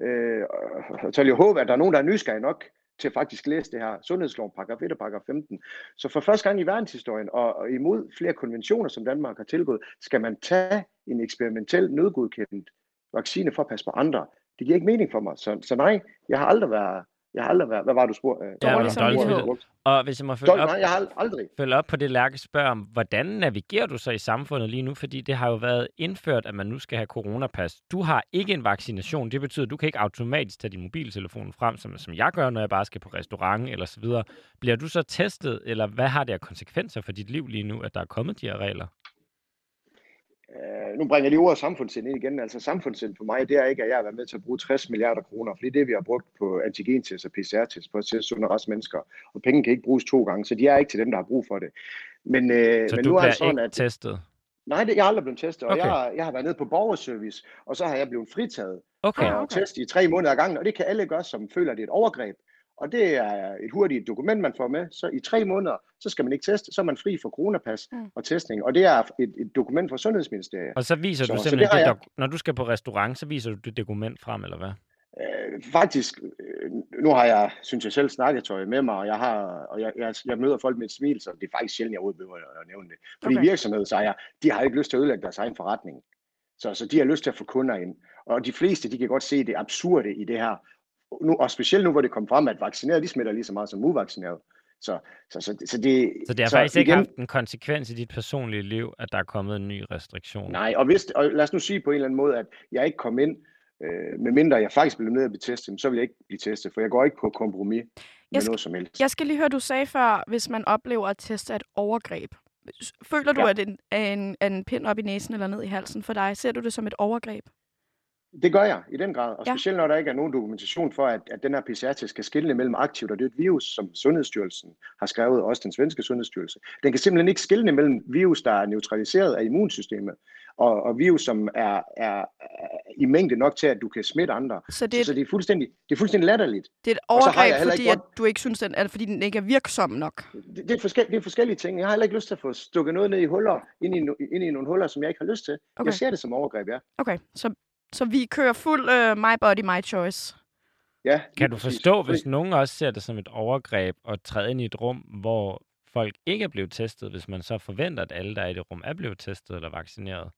Øh, og så vil jeg håbe, at der er nogen, der er nysgerrige nok til at faktisk læse det her sundhedsloven paragraf 1 og paragraf 15. Så for første gang i verdenshistorien, og, og imod flere konventioner, som Danmark har tilgået, skal man tage en eksperimentel nødgodkendt vaccine for at passe på andre. Det giver ikke mening for mig. Så, så nej, jeg har aldrig været... Jeg har aldrig været... Hvad var du spurgt? Øh, Ja, Dårlig dårlig samvittighed. samvittighed. Og hvis jeg må følge Dårlig, op, nej, jeg har ald- aldrig. følge op på det, Lærke spørger om, hvordan navigerer du så i samfundet lige nu? Fordi det har jo været indført, at man nu skal have coronapas. Du har ikke en vaccination. Det betyder, at du kan ikke automatisk tage din mobiltelefon frem, som, som jeg gør, når jeg bare skal på restaurant eller så videre. Bliver du så testet, eller hvad har det af konsekvenser for dit liv lige nu, at der er kommet de her regler? Øh, nu bringer jeg lige ordet samfundssind ind igen. Altså samfundssind for mig, det er ikke, at jeg har været med til at bruge 60 milliarder kroner, for det er vi har brugt på antigentest og PCR-test på at teste sunde raske mennesker. Og penge kan ikke bruges to gange, så de er ikke til dem, der har brug for det. Men, øh, Så men du nu er sådan, ikke at... testet? Nej, det, jeg har aldrig blevet testet, og Okay. jeg, har, jeg har været nede på borgerservice, og så har jeg blevet fritaget Okay. at okay. teste i tre måneder ad gangen, og det kan alle gøre, som føler, at det er et overgreb. Og det er et hurtigt dokument, man får med. Så i tre måneder, så skal man ikke teste, så er man fri for coronapas Mm. og testning. Og det er et, et dokument fra Sundhedsministeriet. Og så viser Så- du så simpelthen, det har det jeg. når du skal på restaurant, så viser du det dokument frem, eller hvad? Øh, faktisk, øh, nu har jeg, synes jeg selv, snakketøj med mig, og jeg, har, og jeg, jeg, jeg møder folk med et smil, så det er faktisk sjældent, jeg overhovedet behøver at nævne det. Fordi Okay. okay. virksomhedsejere, de har ikke lyst til at ødelægge deres egen forretning. Så, så de har lyst til at få kunder ind. Og de fleste, de kan godt se det absurde i det her. Nu, og specielt nu, hvor det kom frem, at vaccinerede, de smitter lige så meget som uvaccinerede. Så, så, så, så, det, Så det har så faktisk ikke igen- haft en konsekvens i dit personlige liv, at der er kommet en ny restriktion? Nej, og, hvis, og lad os nu sige på en eller anden måde, at jeg ikke kom ind, øh, medmindre jeg faktisk blev nødt til at blive testet, så vil jeg ikke blive testet, for jeg går ikke på kompromis med Jeg skal- noget som helst. Jeg skal lige høre, du sagde før, hvis man oplever at teste et overgreb. Føler du, Ja. at en, er en, en pind op i næsen eller ned i halsen for dig? Ser du det som et overgreb? Det gør jeg i den grad, og Ja. specielt når der ikke er nogen dokumentation for, at, at den her PCR-test skal skille mellem aktivt og dødt virus, som Sundhedsstyrelsen har skrevet, også den svenske Sundhedsstyrelse. Den kan simpelthen ikke skille mellem virus, der er neutraliseret af immunsystemet, og, og virus, som er, er, er i mængde nok til, at du kan smitte andre. Så det Så, er, så et, det er fuldstændig, det er fuldstændig latterligt. det er et så overgreb, fordi ikke at du ikke synes, den, eller fordi den ikke er virksom nok. Det, det, er forskel, det er forskellige ting. Jeg har heller ikke lyst til at få stukket noget ned i huller, ind i, ind i nogle huller, som jeg ikke har lyst til. Okay. Jeg ser det som overgreb, ja. Okay, så, så vi kører fuld uh, my body, my choice. ja Kan du præcis. forstå, Fordi- hvis nogen også ser det som et overgreb at træde ind i et rum, hvor folk ikke er blevet testet, hvis man så forventer, at alle, der er i det rum, er blevet testet eller vaccineret?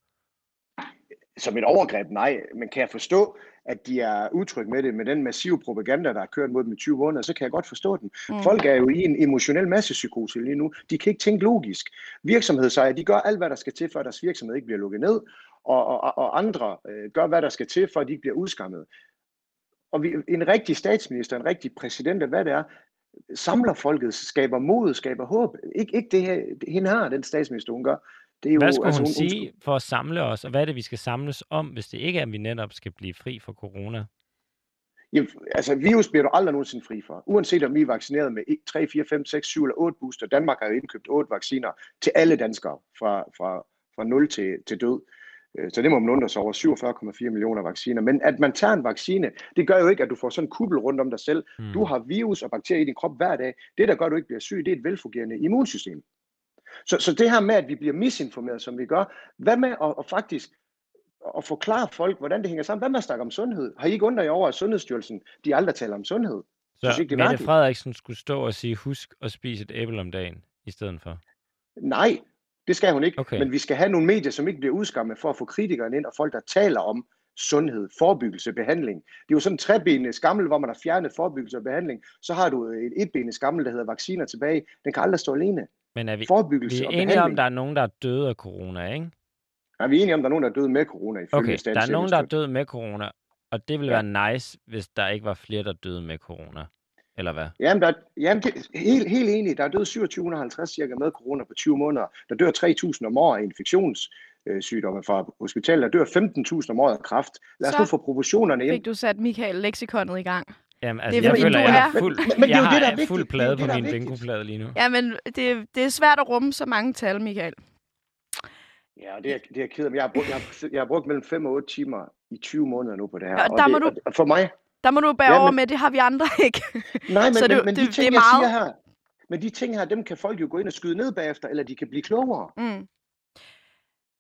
som et overgreb, nej. Men kan jeg forstå, at de er utrygge med det, med den massive propaganda, der er kørt mod dem i 20 måneder, så kan jeg godt forstå den. Mm. Folk er jo i en emotionel massepsykose lige nu. De kan ikke tænke logisk. Virksomhedsejere, de gør alt, hvad der skal til, for at deres virksomhed ikke bliver lukket ned, og, og, og andre øh, gør, hvad der skal til, for at de ikke bliver udskammet. Og vi, en rigtig statsminister, en rigtig præsident, hvad det er, samler folket, skaber mod, skaber håb. Ik- ikke det her, hende her, den statsminister, hun gør. Det er jo, Hvad skulle altså, hun hun sige for at samle os, og hvad er det, vi skal samles om, hvis det ikke er, at vi netop skal blive fri for corona? Jamen, altså, virus bliver du aldrig nogensinde fri for. Uanset om vi er vaccineret med 3, 4, 5, 6, 7 eller 8 booster. Danmark har jo indkøbt 8 vacciner til alle danskere fra, fra, fra 0 til, til død. Øh, Så det må man undre sig over 47,4 millioner vacciner. Men at man tager en vaccine, det gør jo ikke, at du får sådan en kuppel rundt om dig selv. Hmm. Du har virus og bakterier i din krop hver dag. Det, der gør, at du ikke bliver syg, det er et velfungerende immunsystem. Så, så det her med, at vi bliver misinformeret, som vi gør, hvad med at, at faktisk at forklare folk, hvordan det hænger sammen? Hvad med at snakke om sundhed? Har I ikke undret jer over, at Sundhedsstyrelsen de aldrig taler om sundhed? Så ikke, det Mette? Frederiksen skulle stå og sige, husk at spise et æble om dagen, i stedet for. Nej, det skal hun ikke. Okay. Men vi skal have nogle medier, som ikke bliver udskammet for at få kritikerne ind, og folk, der taler om sundhed, forebyggelse, behandling. Det er jo sådan en trebenet skammel, hvor man har fjernet forebyggelse og behandling. Så har du et etbenet skammel, der hedder vacciner tilbage. Den kan aldrig stå alene. Men er vi, Forebyggelse vi er enige behandling. om, der er nogen, der er døde af corona, ikke? Er vi enige om, der er nogen, der er døde med corona? Ifølge Okay, der er nogen, der er døde med corona, og det ville Ja. være nice, hvis der ikke var flere, der døde med corona. Eller hvad? Jamen, der, er- jamen det, helt, helt enig. Der er døde 2750 cirka med corona på 20 måneder. Der dør 3.000 om året af infektionssygdomme fra hospitalet. Der dør 15.000 om året af kræft. Lad os Så nu få proportionerne ind. Fik du sat Michael leksikon i gang? Jamen, altså, er jeg føler, jeg har er- fuld, Men- men det er jeg jo det, der er har vigtigt. fuld Det plade på det, er min bingoplade lige nu. Ja, men det, det er svært at rumme så mange tal, Michael. Ja, og det er, det er jeg ked af. men Jeg har, brugt, jeg, har, jeg har brugt mellem 5 og 8 timer i 20 måneder nu på det her. Ja, og der det, må du- og for mig, Der må du bære Ja, over men- med, det har vi andre ikke. nej, men, Så det- men, men de det- ting, det er jeg meget- siger her, men de ting her, dem kan folk jo gå ind og skyde ned bagefter, eller de kan blive klogere. Mm.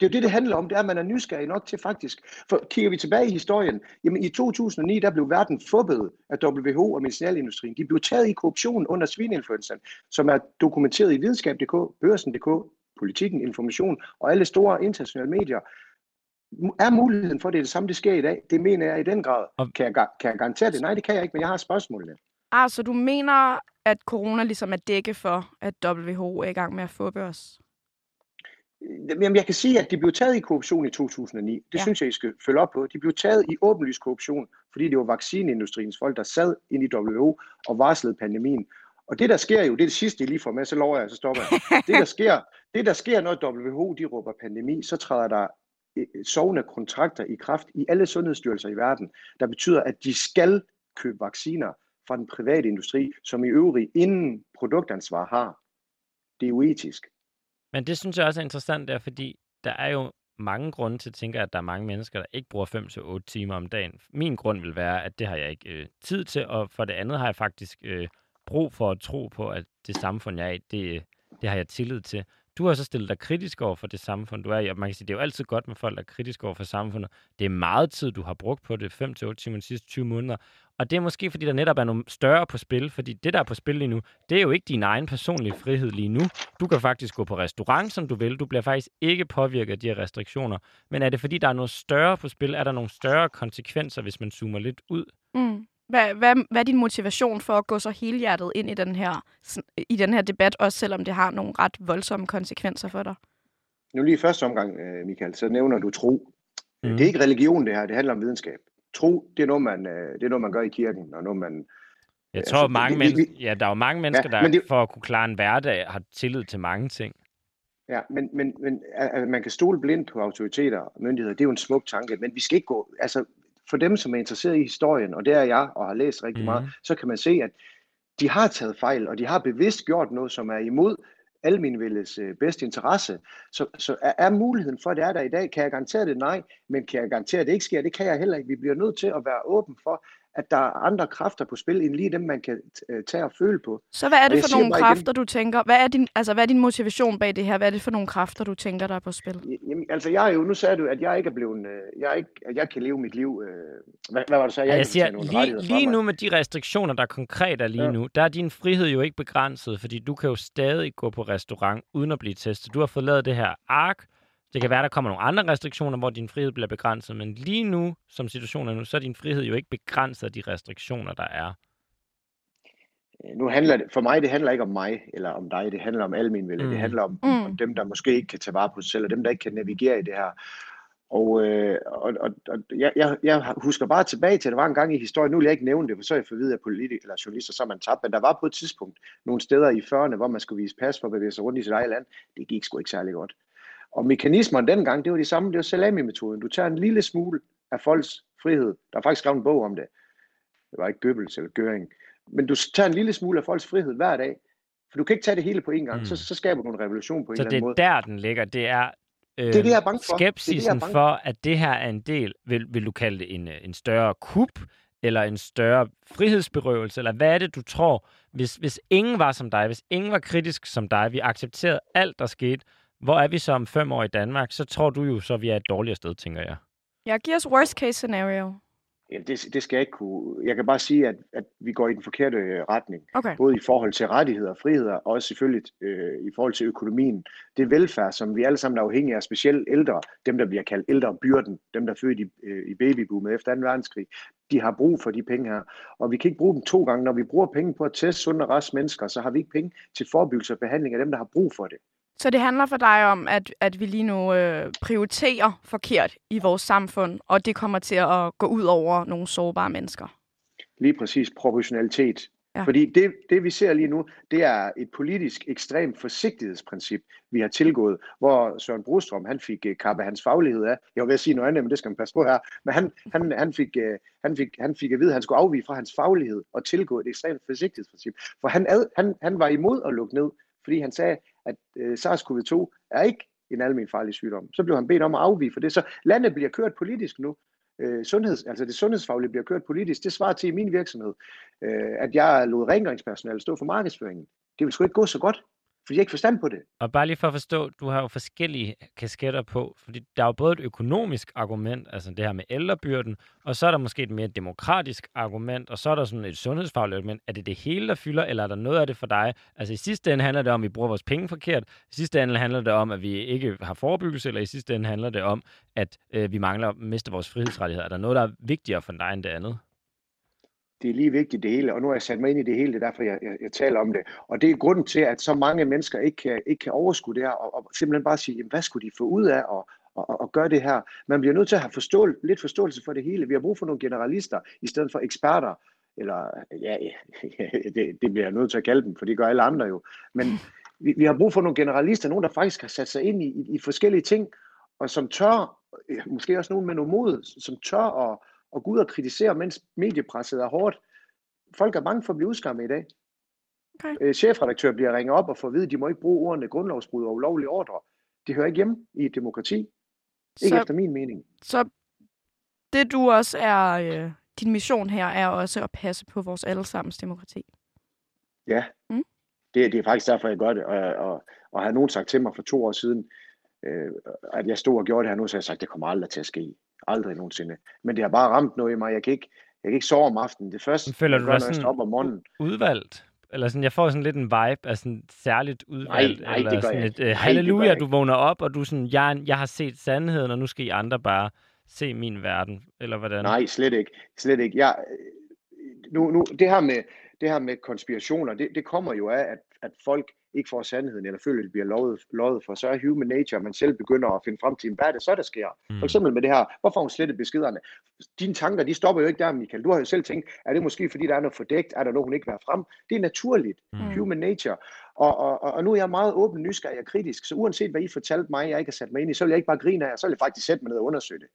Det er jo det, det handler om, det er, at man er nysgerrig nok til faktisk. For kigger vi tilbage i historien, jamen i 2009, der blev verden fubbet af WHO og medicinalindustrien. De blev taget i korruption under svineinfluenzaen, som er dokumenteret i videnskab.dk, børsen.dk, politikken, information og alle store internationale medier. Er muligheden for, at det er det samme, det sker i dag? Det mener jeg i den grad. Og- Kan jeg, kan jeg garantere det? Nej, det kan jeg ikke, men jeg har spørgsmålene. Ah, så du mener, at corona ligesom er dække for, at WHO er i gang med at få os? Jamen, jeg kan sige, at de blev taget i korruption i 2009. Det Ja. synes jeg, I skal følge op på. De blev taget i åbenlyst korruption, fordi det var vaccineindustriens folk, der sad ind i WHO og varslede pandemien. Og det, der sker jo, det er det sidste, I lige får med, så lover jeg, så stopper jeg. Det, der sker, det, der sker når WHO de råber pandemi, så træder der øh, sovende kontrakter i kraft i alle sundhedsstyrelser i verden, der betyder, at de skal købe vacciner fra den private industri, som i øvrigt inden produktansvar har. Det er uetisk. Men det synes jeg også er interessant der, fordi der er jo mange grunde til at tænke, at der er mange mennesker, der ikke bruger 5-8 timer om dagen. Min grund vil være, at det har jeg ikke øh, tid til, og for det andet har jeg faktisk øh, brug for at tro på, at det samfund, jeg er i, det, øh, det har jeg tillid til du har så stillet dig kritisk over for det samfund, du er i. Og man kan sige, det er jo altid godt med folk, der er kritiske over for samfundet. Det er meget tid, du har brugt på det, 5-8 timer de sidste 20 måneder. Og det er måske, fordi der netop er nogle større på spil, fordi det, der er på spil lige nu, det er jo ikke din egen personlige frihed lige nu. Du kan faktisk gå på restaurant, som du vil. Du bliver faktisk ikke påvirket af de her restriktioner. Men er det, fordi der er noget større på spil? Er der nogle større konsekvenser, hvis man zoomer lidt ud? Mm. Hvad, hvad, hvad er din motivation for at gå så helhjertet ind i den her, i den her debat, også selvom det har nogle ret voldsomme konsekvenser for dig? Nu lige i første omgang, øh, Michael, så nævner du tro. Mm. Det er ikke religion, det her. Det handler om videnskab. Tro, det er noget, man, øh, det er noget, man gør i kirken, og noget, man... Jeg Altså, tror, det- mange vi- vi- mennesker, ja, der er jo mange mennesker, der men det- for at kunne klare en hverdag, har tillid til mange ting. Ja, men, men, men at man kan stole blindt på autoriteter og myndigheder, det er jo en smuk tanke, men vi skal ikke gå... Altså, for dem, som er interesseret i historien, og det er jeg, og har læst rigtig Mhm. mm. meget, så kan man se, at de har taget fejl, og de har bevidst gjort noget, som er imod almenvældes øh, bedste interesse. Så, så er, er muligheden for, at det er der i dag? Kan jeg garantere det? Nej. Men kan jeg garantere, at det ikke sker? Det kan jeg heller ikke. Vi bliver nødt til at være åben for, at der er andre kræfter på spil, end lige dem, man kan øh, tage og føle på. Så hvad er det for nogle bare igen- kræfter, du tænker? Hvad er, din, altså, hvad er din motivation bag det her? Hvad er det for nogle kræfter, du tænker, der er på spil? Jamen, altså jeg er jo, nu sagde du, at jeg ikke er blevet, øh, jeg er ikke, at jeg kan leve mit liv, øh, hvad, hvad var det så, jeg, Jeg, siger, lige, lige nu med de restriktioner, der konkret er lige Ja. nu, der er din frihed jo ikke begrænset, fordi du kan jo stadig gå på restaurant uden at blive testet. Du har fået lavet det her ark. Det kan være, der kommer nogle andre restriktioner, hvor din frihed bliver begrænset, men lige nu, som situationen er nu, så er din frihed jo ikke begrænset af de restriktioner, der er. Nu handler det, for mig, det handler ikke om mig eller om dig, det handler om almenvælde. Mm. Det handler om, Mm. om dem, der måske ikke kan tage vare på sig selv, og dem, der ikke kan navigere i det her. Og, øh, og, og, og jeg, jeg, jeg husker bare tilbage til, at der var en gang i historien, nu vil jeg ikke nævne det, for så er jeg forvidet af politikere eller journalister, så er man tabt, men der var på et tidspunkt nogle steder i 40'erne, hvor man skulle vise pas for at bevæge sig rundt i sit eget land. Det gik sgu ikke særlig godt. Og mekanismerne dengang, det var de samme, det var salami-metoden. Du tager en lille smule af folks frihed. Der er faktisk skrevet en bog om det. Det var ikke Goebbels eller Göring. Men du tager en lille smule af folks frihed hver dag, for du kan ikke tage det hele på én gang. Mm. Så, så skaber du en revolution på en Så eller det anden er måde. der, den ligger. Det er, øh, det, jeg er bange for. Det er det, er skepsisen bange for, at det her er en del, vil, vil du kalde det en, en større kup, eller en større frihedsberøvelse, eller hvad er det, du tror, hvis, hvis ingen var som dig, hvis ingen var kritisk som dig, vi accepterede alt, der skete, hvor er vi så om fem år i Danmark, så tror du jo så, at vi er et dårligere sted, tænker jeg. Jeg giver os worst case scenario. Ja, det, det skal jeg ikke kunne. Jeg kan bare sige, at, at vi går i den forkerte øh, retning. Okay. Både i forhold til rettigheder og friheder, og også selvfølgelig øh, i forhold til økonomien. Det velfærd, som vi alle sammen er afhængige af, specielt ældre, dem der bliver kaldt ældre byrden, dem der er født i, øh, i babyboomet efter 2. verdenskrig, de har brug for de penge her. Og vi kan ikke bruge dem to gange. Når vi bruger penge på at teste sunde og raske mennesker, så har vi ikke penge til forebyggelse og behandling af dem, der har brug for det. Så det handler for dig om, at, at vi lige nu øh, prioriterer forkert i vores samfund, og det kommer til at gå ud over nogle sårbare mennesker. Lige præcis proportionalitet. Ja. Fordi det, det, vi ser lige nu, det er et politisk ekstremt forsigtighedsprincip, vi har tilgået, hvor Søren Brostrøm, han fik uh, kappet hans faglighed af. Jeg at sige noget andet, men det skal man passe på her. Men han, han, han, fik, uh, han, fik, han fik at vide, at han skulle afvige fra hans faglighed og tilgå et ekstremt forsigtighedsprincip. For han, ad, han, han var imod at lukke ned, fordi han sagde, at øh, SARS-CoV-2 er ikke en almen farlig sygdom. Så blev han bedt om at afvige for det. Så landet bliver kørt politisk nu øh, sundheds, altså det sundhedsfaglige bliver kørt politisk, det svarer til i min virksomhed, øh, at jeg lod rengøringspersonale stå for markedsføringen. Det vil sgu ikke gå så godt, fordi jeg ikke forstand på det. Og bare lige for at forstå, du har jo forskellige kasketter på, fordi der er jo både et økonomisk argument, altså det her med ældrebyrden, og så er der måske et mere demokratisk argument, og så er der sådan et sundhedsfagligt argument. Er det det hele, der fylder, eller er der noget af det for dig? Altså i sidste ende handler det om, at vi bruger vores penge forkert. I sidste ende handler det om, at vi ikke har forebyggelse, eller i sidste ende handler det om, at øh, vi mangler at miste vores frihedsrettigheder. Er der noget, der er vigtigere for dig end det andet? Det er lige vigtigt det hele, og nu har jeg sat mig ind i det hele, det er derfor, jeg, jeg, jeg taler om det. Og det er grunden til, at så mange mennesker ikke kan, ikke kan overskue det her, og, og simpelthen bare sige, jamen, hvad skulle de få ud af at, og, og, og gøre det her? Man bliver nødt til at have forståel, lidt forståelse for det hele. Vi har brug for nogle generalister, i stedet for eksperter, eller ja, det, det bliver jeg nødt til at kalde dem, for det gør alle andre jo. Men vi, vi har brug for nogle generalister, nogen, der faktisk har sat sig ind i, i, i forskellige ting, og som tør, måske også nogen med noget mod, som tør at, at gå ud og kritisere, mens mediepresset er hårdt. Folk er bange for at blive udskammet i dag. Okay. Øh, chefredaktør bliver ringet op og får at vide, at de må ikke bruge ordene grundlovsbrud og ulovlige ordre. Det hører ikke hjemme i et demokrati. Ikke Så, efter min mening. så det du også er, øh, din mission her, er også at passe på vores allesammens demokrati. Ja. Mm. Det, det er faktisk derfor, jeg gør det. Og, og, Og havde nogen sagt til mig for to år siden, øh, at jeg stod og gjorde det her nu, så har jeg sagt, det kommer aldrig til at ske. Aldrig nogensinde. Men det har bare ramt noget i mig. Jeg kan ikke, jeg kan ikke sove om aftenen. Det første, føler du dig sådan op om morgenen. Udvalgt? Eller sådan, jeg får sådan lidt en vibe af sådan særligt udvalgt. nej, eller det sådan et, Nej, gør halleluja, du vågner op, og du sådan, jeg, jeg har set sandheden, og nu skal I andre bare se min verden. Eller hvordan? Nej, slet ikke. Slet ikke. Jeg, nu, nu, det, her med, det her med konspirationer, det, det kommer jo af, at, at folk ikke får sandheden, eller føler, at det bliver lovet, lovet for. Så er human nature, at man selv begynder at finde frem til, hvad er det så, der sker? Mm. For eksempel med det her, hvorfor hun slettet beskederne? Dine tanker, de stopper jo ikke der, Michael. Du har jo selv tænkt, er det måske, fordi der er noget fordækt? Er der noget, hun ikke vil have frem? Det er naturligt. Mm. Human nature. Og, og, og, og nu er jeg meget åben, nysgerrig og kritisk, så uanset hvad I fortalte mig, jeg ikke har sat mig ind i, så vil jeg ikke bare grine af jer, så vil jeg faktisk sætte mig ned og undersøge det.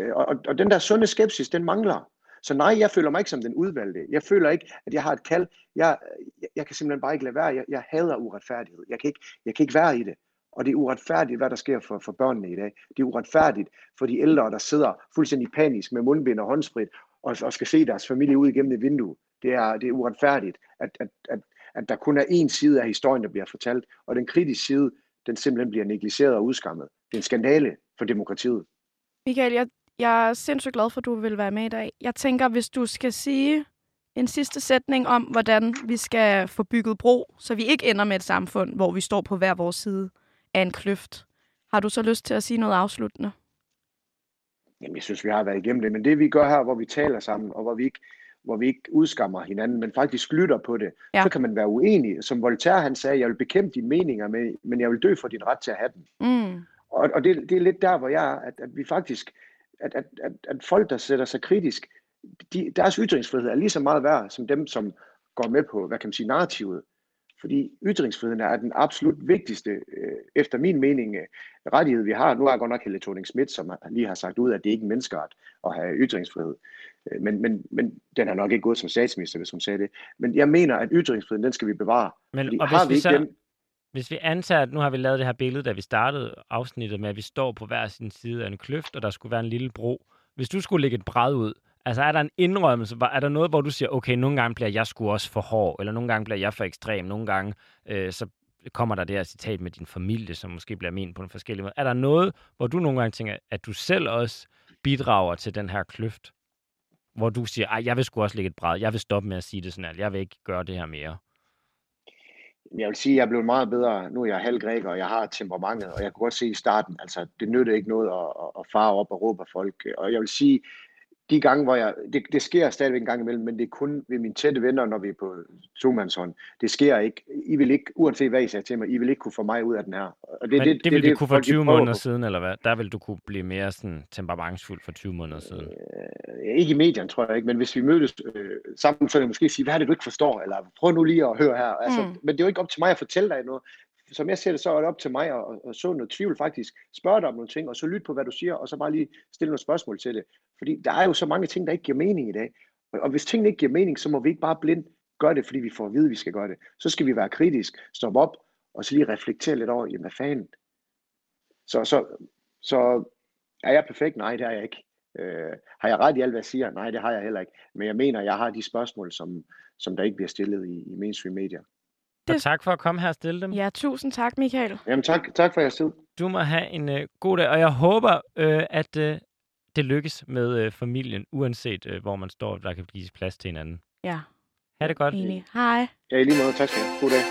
Øh, Og, og, og den der sunde skepsis, den mangler. Så nej, jeg føler mig ikke som den udvalgte. Jeg føler ikke, at jeg har et kald. Jeg, jeg, jeg kan simpelthen bare ikke lade være. Jeg, jeg hader uretfærdighed. Jeg kan, ikke, jeg kan ikke være i det. Og det er uretfærdigt, hvad der sker for, for børnene i dag. Det er uretfærdigt for de ældre, der sidder fuldstændig panisk med mundbind og håndsprit, og, og skal se deres familie ud igennem et vindue. Det er, det er uretfærdigt, at, at, at, at der kun er én side af historien, der bliver fortalt, og den kritiske side, den simpelthen bliver negligeret og udskammet. Det er en skandale for demokratiet. Michael, jeg, jeg er sindssygt glad for, at du vil være med i dag. Jeg tænker, hvis du skal sige en sidste sætning om, hvordan vi skal få bygget bro, så vi ikke ender med et samfund, hvor vi står på hver vores side af en kløft. Har du så lyst til at sige noget afsluttende? Jamen, jeg synes, vi har været igennem det, men det vi gør her, hvor vi taler sammen, og hvor vi ikke, hvor vi ikke udskammer hinanden, men faktisk lytter på det, Ja. så kan man være uenig. Som Voltaire han sagde, jeg vil bekæmpe dine meninger, men, men jeg vil dø for din ret til at have dem. Mm. Og, og det, det er lidt der, hvor jeg er, at, at vi faktisk, at, at, at, at folk, der sætter sig kritisk, de, deres ytringsfrihed er lige så meget værd, som dem, som går med på, hvad kan man sige, narrativet. Fordi ytringsfriheden er den absolut vigtigste, øh, efter min mening, øh, rettighed, vi har. Nu er jeg godt nok Helle thorning Schmidt, som lige har sagt ud, at det ikke er en menneskeret at have ytringsfrihed. Øh, Men, men, men den har nok ikke gået som statsminister, hvis hun sagde det. Men jeg mener, at ytringsfriheden, den skal vi bevare. Men, og har hvis vi vi, ikke så, den, hvis vi antager, at nu har vi lavet det her billede, da vi startede afsnittet med, at vi står på hver sin side af en kløft, og der skulle være en lille bro. Hvis du skulle lægge et bræd ud, altså er der en indrømmelse, er der noget, hvor du siger, okay, nogle gange bliver jeg sgu også for hård, eller nogle gange bliver jeg for ekstrem, nogle gange øh, så kommer der det her citat med din familie, som måske bliver ment på en forskellig måde. Er der noget, hvor du nogle gange tænker, at du selv også bidrager til den her kløft? Hvor du siger, at jeg vil sgu også lægge et bræd, jeg vil stoppe med at sige det sådan her, jeg vil ikke gøre det her mere. Jeg vil sige, at jeg er blevet meget bedre. Nu er jeg halv græker, og jeg har temperamentet, og jeg kunne godt se i starten, altså det nyttede ikke noget at, at, at fare op og råbe af folk. Og jeg vil sige, de gange, hvor jeg, det, det sker stadigvæk en gang imellem, men det er kun ved mine tætte venner, når vi er på tomandshånd. Det sker ikke. I vil ikke, uanset hvad I sagde til mig, I vil ikke kunne få mig ud af den her. Og Det, Men det, det ville vi kunne for folk, de 20 prøver måneder på. siden, eller hvad? Der ville du kunne blive mere sådan temperamentsfuld for 20 måneder siden. Øh, ikke i medierne, tror jeg ikke, men hvis vi mødtes øh, sammen, så ville jeg måske sige, hvad er det, du ikke forstår? Eller prøv nu lige at høre her. Altså, mm. Men det er jo ikke op til mig at fortælle dig noget. Som jeg ser det, så er det op til mig at, at, at så noget tvivl faktisk. spørge dig om nogle ting, og så lytte på, hvad du siger, og så bare lige stille nogle spørgsmål til det. Fordi der er jo så mange ting, der ikke giver mening i dag. Og, og hvis tingene ikke giver mening, så må vi ikke bare blindt gøre det, fordi vi får at vide, at vi skal gøre det. Så skal vi være kritisk, stoppe op, og så lige reflektere lidt over, jamen hvad fanden? Så, så, så er jeg perfekt? Nej, det er jeg ikke. Øh, har jeg ret i alt, hvad jeg siger? Nej, det har jeg heller ikke. Men jeg mener, jeg har de spørgsmål, som, som der ikke bliver stillet i, i mainstream medier. Og Det- tak for at komme her og stille dem. Ja, tusind tak, Michael. Jamen tak, tak for jeres tid. Du må have en øh, god dag, og jeg håber, øh, at øh, det lykkes med øh, familien, uanset øh, hvor man står, der kan gives plads til hinanden. Ja, Ha' det godt. enig. Hej. Ja, i lige måde. Tak skal have. God dag.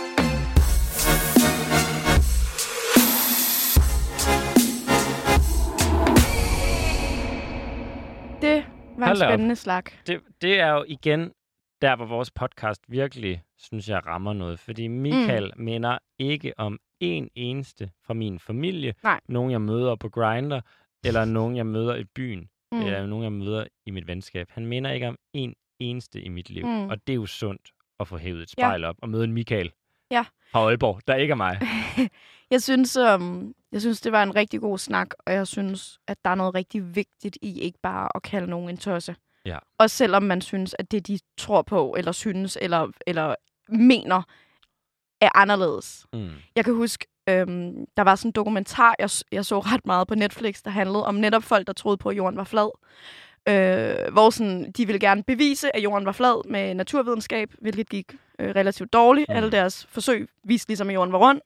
Det var en Hold op. spændende slag. Det, det er jo igen der, hvor vores podcast virkelig, synes jeg, rammer noget. Fordi Michael mm. minder ikke om en eneste fra min familie. Nej. Nogen, jeg møder på Grinder, eller nogen, jeg møder i byen, Mm. mm. eller nogen, jeg møder i mit venskab. Han minder ikke om en eneste i mit liv. Mm. Mm. Og det er jo sundt at få hævet et Ja. spejl op og møde en Michael Ja. fra Aalborg, der ikke er mig. Jeg synes, um, jeg synes, det var en rigtig god snak, og jeg synes, at der er noget rigtig vigtigt i ikke bare at kalde nogen en tosse. Ja. Også selvom man synes, at det, de tror på, eller synes, eller, eller mener, er anderledes. Mm. Jeg kan huske, øhm, der var sådan en dokumentar, jeg, jeg så ret meget på Netflix, der handlede om netop folk, der troede på, at jorden var flad. øh, hvor sådan, de ville gerne bevise, at jorden var flad med naturvidenskab, hvilket gik øh, relativt dårligt. Mm. Alle deres forsøg viste ligesom, at jorden var rund.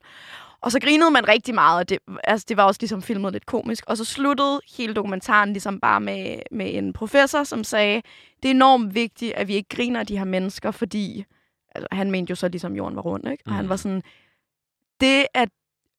Og så grinede man rigtig meget, og det, altså, det var også ligesom filmet lidt komisk. Og så sluttede hele dokumentaren ligesom bare med, med en professor, som sagde, det er enormt vigtigt, at vi ikke griner af de her mennesker, fordi altså, han mente jo så ligesom, jorden var rund, ikke? Og Mm. han var sådan, det at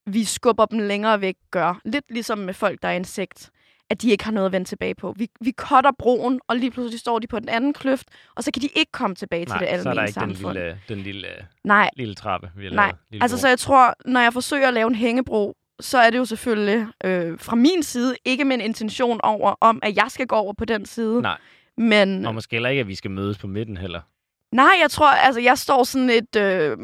vi skubber dem længere væk, gør lidt ligesom med folk, der er insekt, at de ikke har noget at vende tilbage på. Vi, vi cutter broen, og lige pludselig står de på den anden kløft, og så kan de ikke komme tilbage til det Nej, så er der almindelige ikke den samfund. lille, den lille, Nej, lille trappe, vi har Nej, lavet. Lille Altså, bro. så jeg tror, når jeg forsøger at lave en hængebro, så er det jo selvfølgelig øh, fra min side ikke med en intention over, om at jeg skal gå over på den side. Nej. Men Og måske heller ikke, at vi skal mødes på midten heller. Nej, jeg tror, altså jeg står sådan et, øh,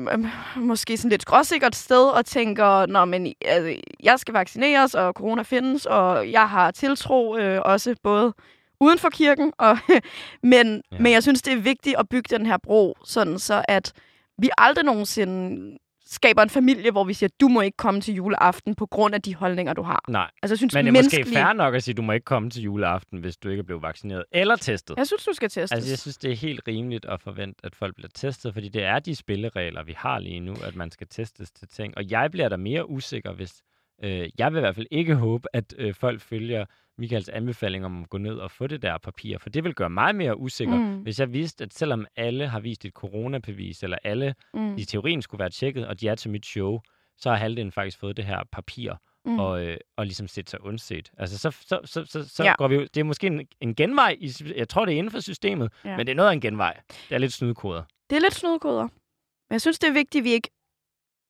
måske sådan lidt skråsikkert sted og tænker, når men altså, jeg skal vaccineres, og corona findes, og jeg har tiltro øh, også både uden for kirken, og, men, ja. men jeg synes, det er vigtigt at bygge den her bro, sådan så at vi aldrig nogensinde skaber en familie, hvor vi siger, du må ikke komme til juleaften på grund af de holdninger, du har. Nej, Altså, jeg synes, men det er måske menneskelige- fair nok at sige, du må ikke komme til juleaften, hvis du ikke er blevet vaccineret eller testet. Jeg synes, du skal testes. Altså, jeg synes, det er helt rimeligt at forvente, at folk bliver testet, fordi det er de spilleregler, vi har lige nu, at man skal testes til ting. Og jeg bliver da mere usikker, hvis... Øh, jeg vil i hvert fald ikke håbe, at øh, folk følger Michaels anbefaling om at gå ned og få det der papir, for det vil gøre mig mere usikker, mm. Hvis jeg vidste, at selvom alle har vist et coronabevis, eller alle mm. i teorien skulle være tjekket, og de er til mit show, så har halvdelen faktisk fået det her papir, Mm. og, øh, og ligesom set sig undset. Altså, så, så, så, så, så Ja. går vi jo, det er måske en, en genvej, i, jeg tror, det er inden for systemet, ja. Men det er noget af en genvej. Det er lidt snydkoder. Det er lidt snudkoder. Men jeg synes, det er vigtigt, at vi ikke,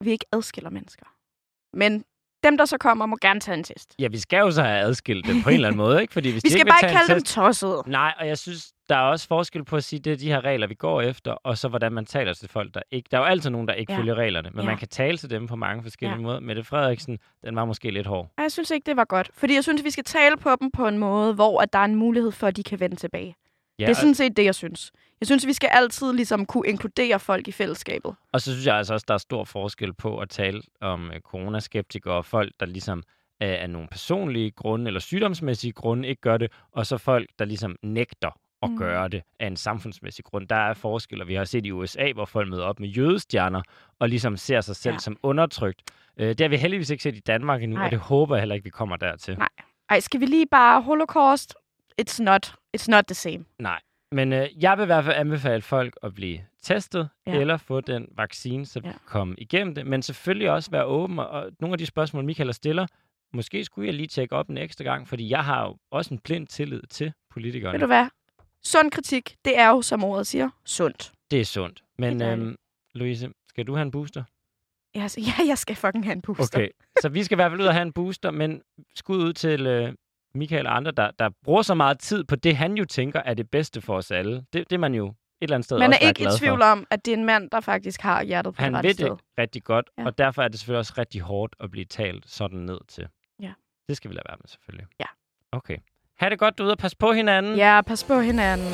vi ikke adskiller mennesker. Men dem, der så kommer, må gerne tage en test. Ja, vi skal jo så have adskilt dem på en eller anden måde, ikke? Fordi hvis Vi skal ikke bare ikke kalde dem test, tossede. Nej, og jeg synes, der er også forskel på at sige, det er de her regler, vi går efter, og så hvordan man taler til folk, der ikke... Der er jo altid nogen, der ikke ja. Følger reglerne, men ja. Man kan tale til dem på mange forskellige ja. Måder. Mette Frederiksen, den var måske lidt hård. Jeg synes ikke, det var godt. Fordi jeg synes, vi skal tale på dem på en måde, hvor at der er en mulighed for, at de kan vende tilbage. Ja, Det er sådan set det, jeg synes. Jeg synes, vi skal altid ligesom kunne inkludere folk i fællesskabet. Og så synes jeg altså også, der er stor forskel på at tale om øh, coronaskeptikere og folk, der ligesom øh, af nogle personlige grunde eller sygdomsmæssige grunde ikke gør det, og så folk, der ligesom nægter at Mm. gøre det af en samfundsmæssig grund. Der er forskel, og vi har set i USA, hvor folk møder op med jødestjerner og ligesom ser sig selv ja. Som undertrykt. Øh, det har vi heldigvis ikke set i Danmark endnu, Nej. og det håber jeg heller ikke, vi kommer dertil. Nej. Ej, skal vi lige bare holocaust? It's not, it's not the same. Nej. Men øh, jeg vil i hvert fald anbefale folk at blive testet, ja. Eller få den vaccine, så vi Ja. kan komme igennem det. Men selvfølgelig også være åben, og- og nogle af de spørgsmål, Michael stiller, måske skulle jeg lige tjekke op en ekstra gang, fordi jeg har jo også en blind tillid til politikerne. Ved du hvad? Sund kritik, det er jo, som ordet siger, sundt. Det er sundt. Men er øhm, Louise, skal du have en booster? Ja, altså, ja, jeg skal fucking have en booster. Okay, så vi skal i hvert fald ud og have en booster, men skud ud til øh, Michael og andre, der, der bruger så meget tid på det, han jo tænker er det bedste for os alle. Det, det er man jo et eller andet sted Man også er være ikke i tvivl for. om, at det er en mand, der faktisk har hjertet på Han det rette ved sted. det rigtig godt. Ja. og derfor er det selvfølgelig også rigtig hårdt at blive talt sådan ned til. Ja. Det skal vi lade være med, selvfølgelig. Ja. Okay. Ha' det godt derude, og pas på hinanden. Ja, pas på hinanden.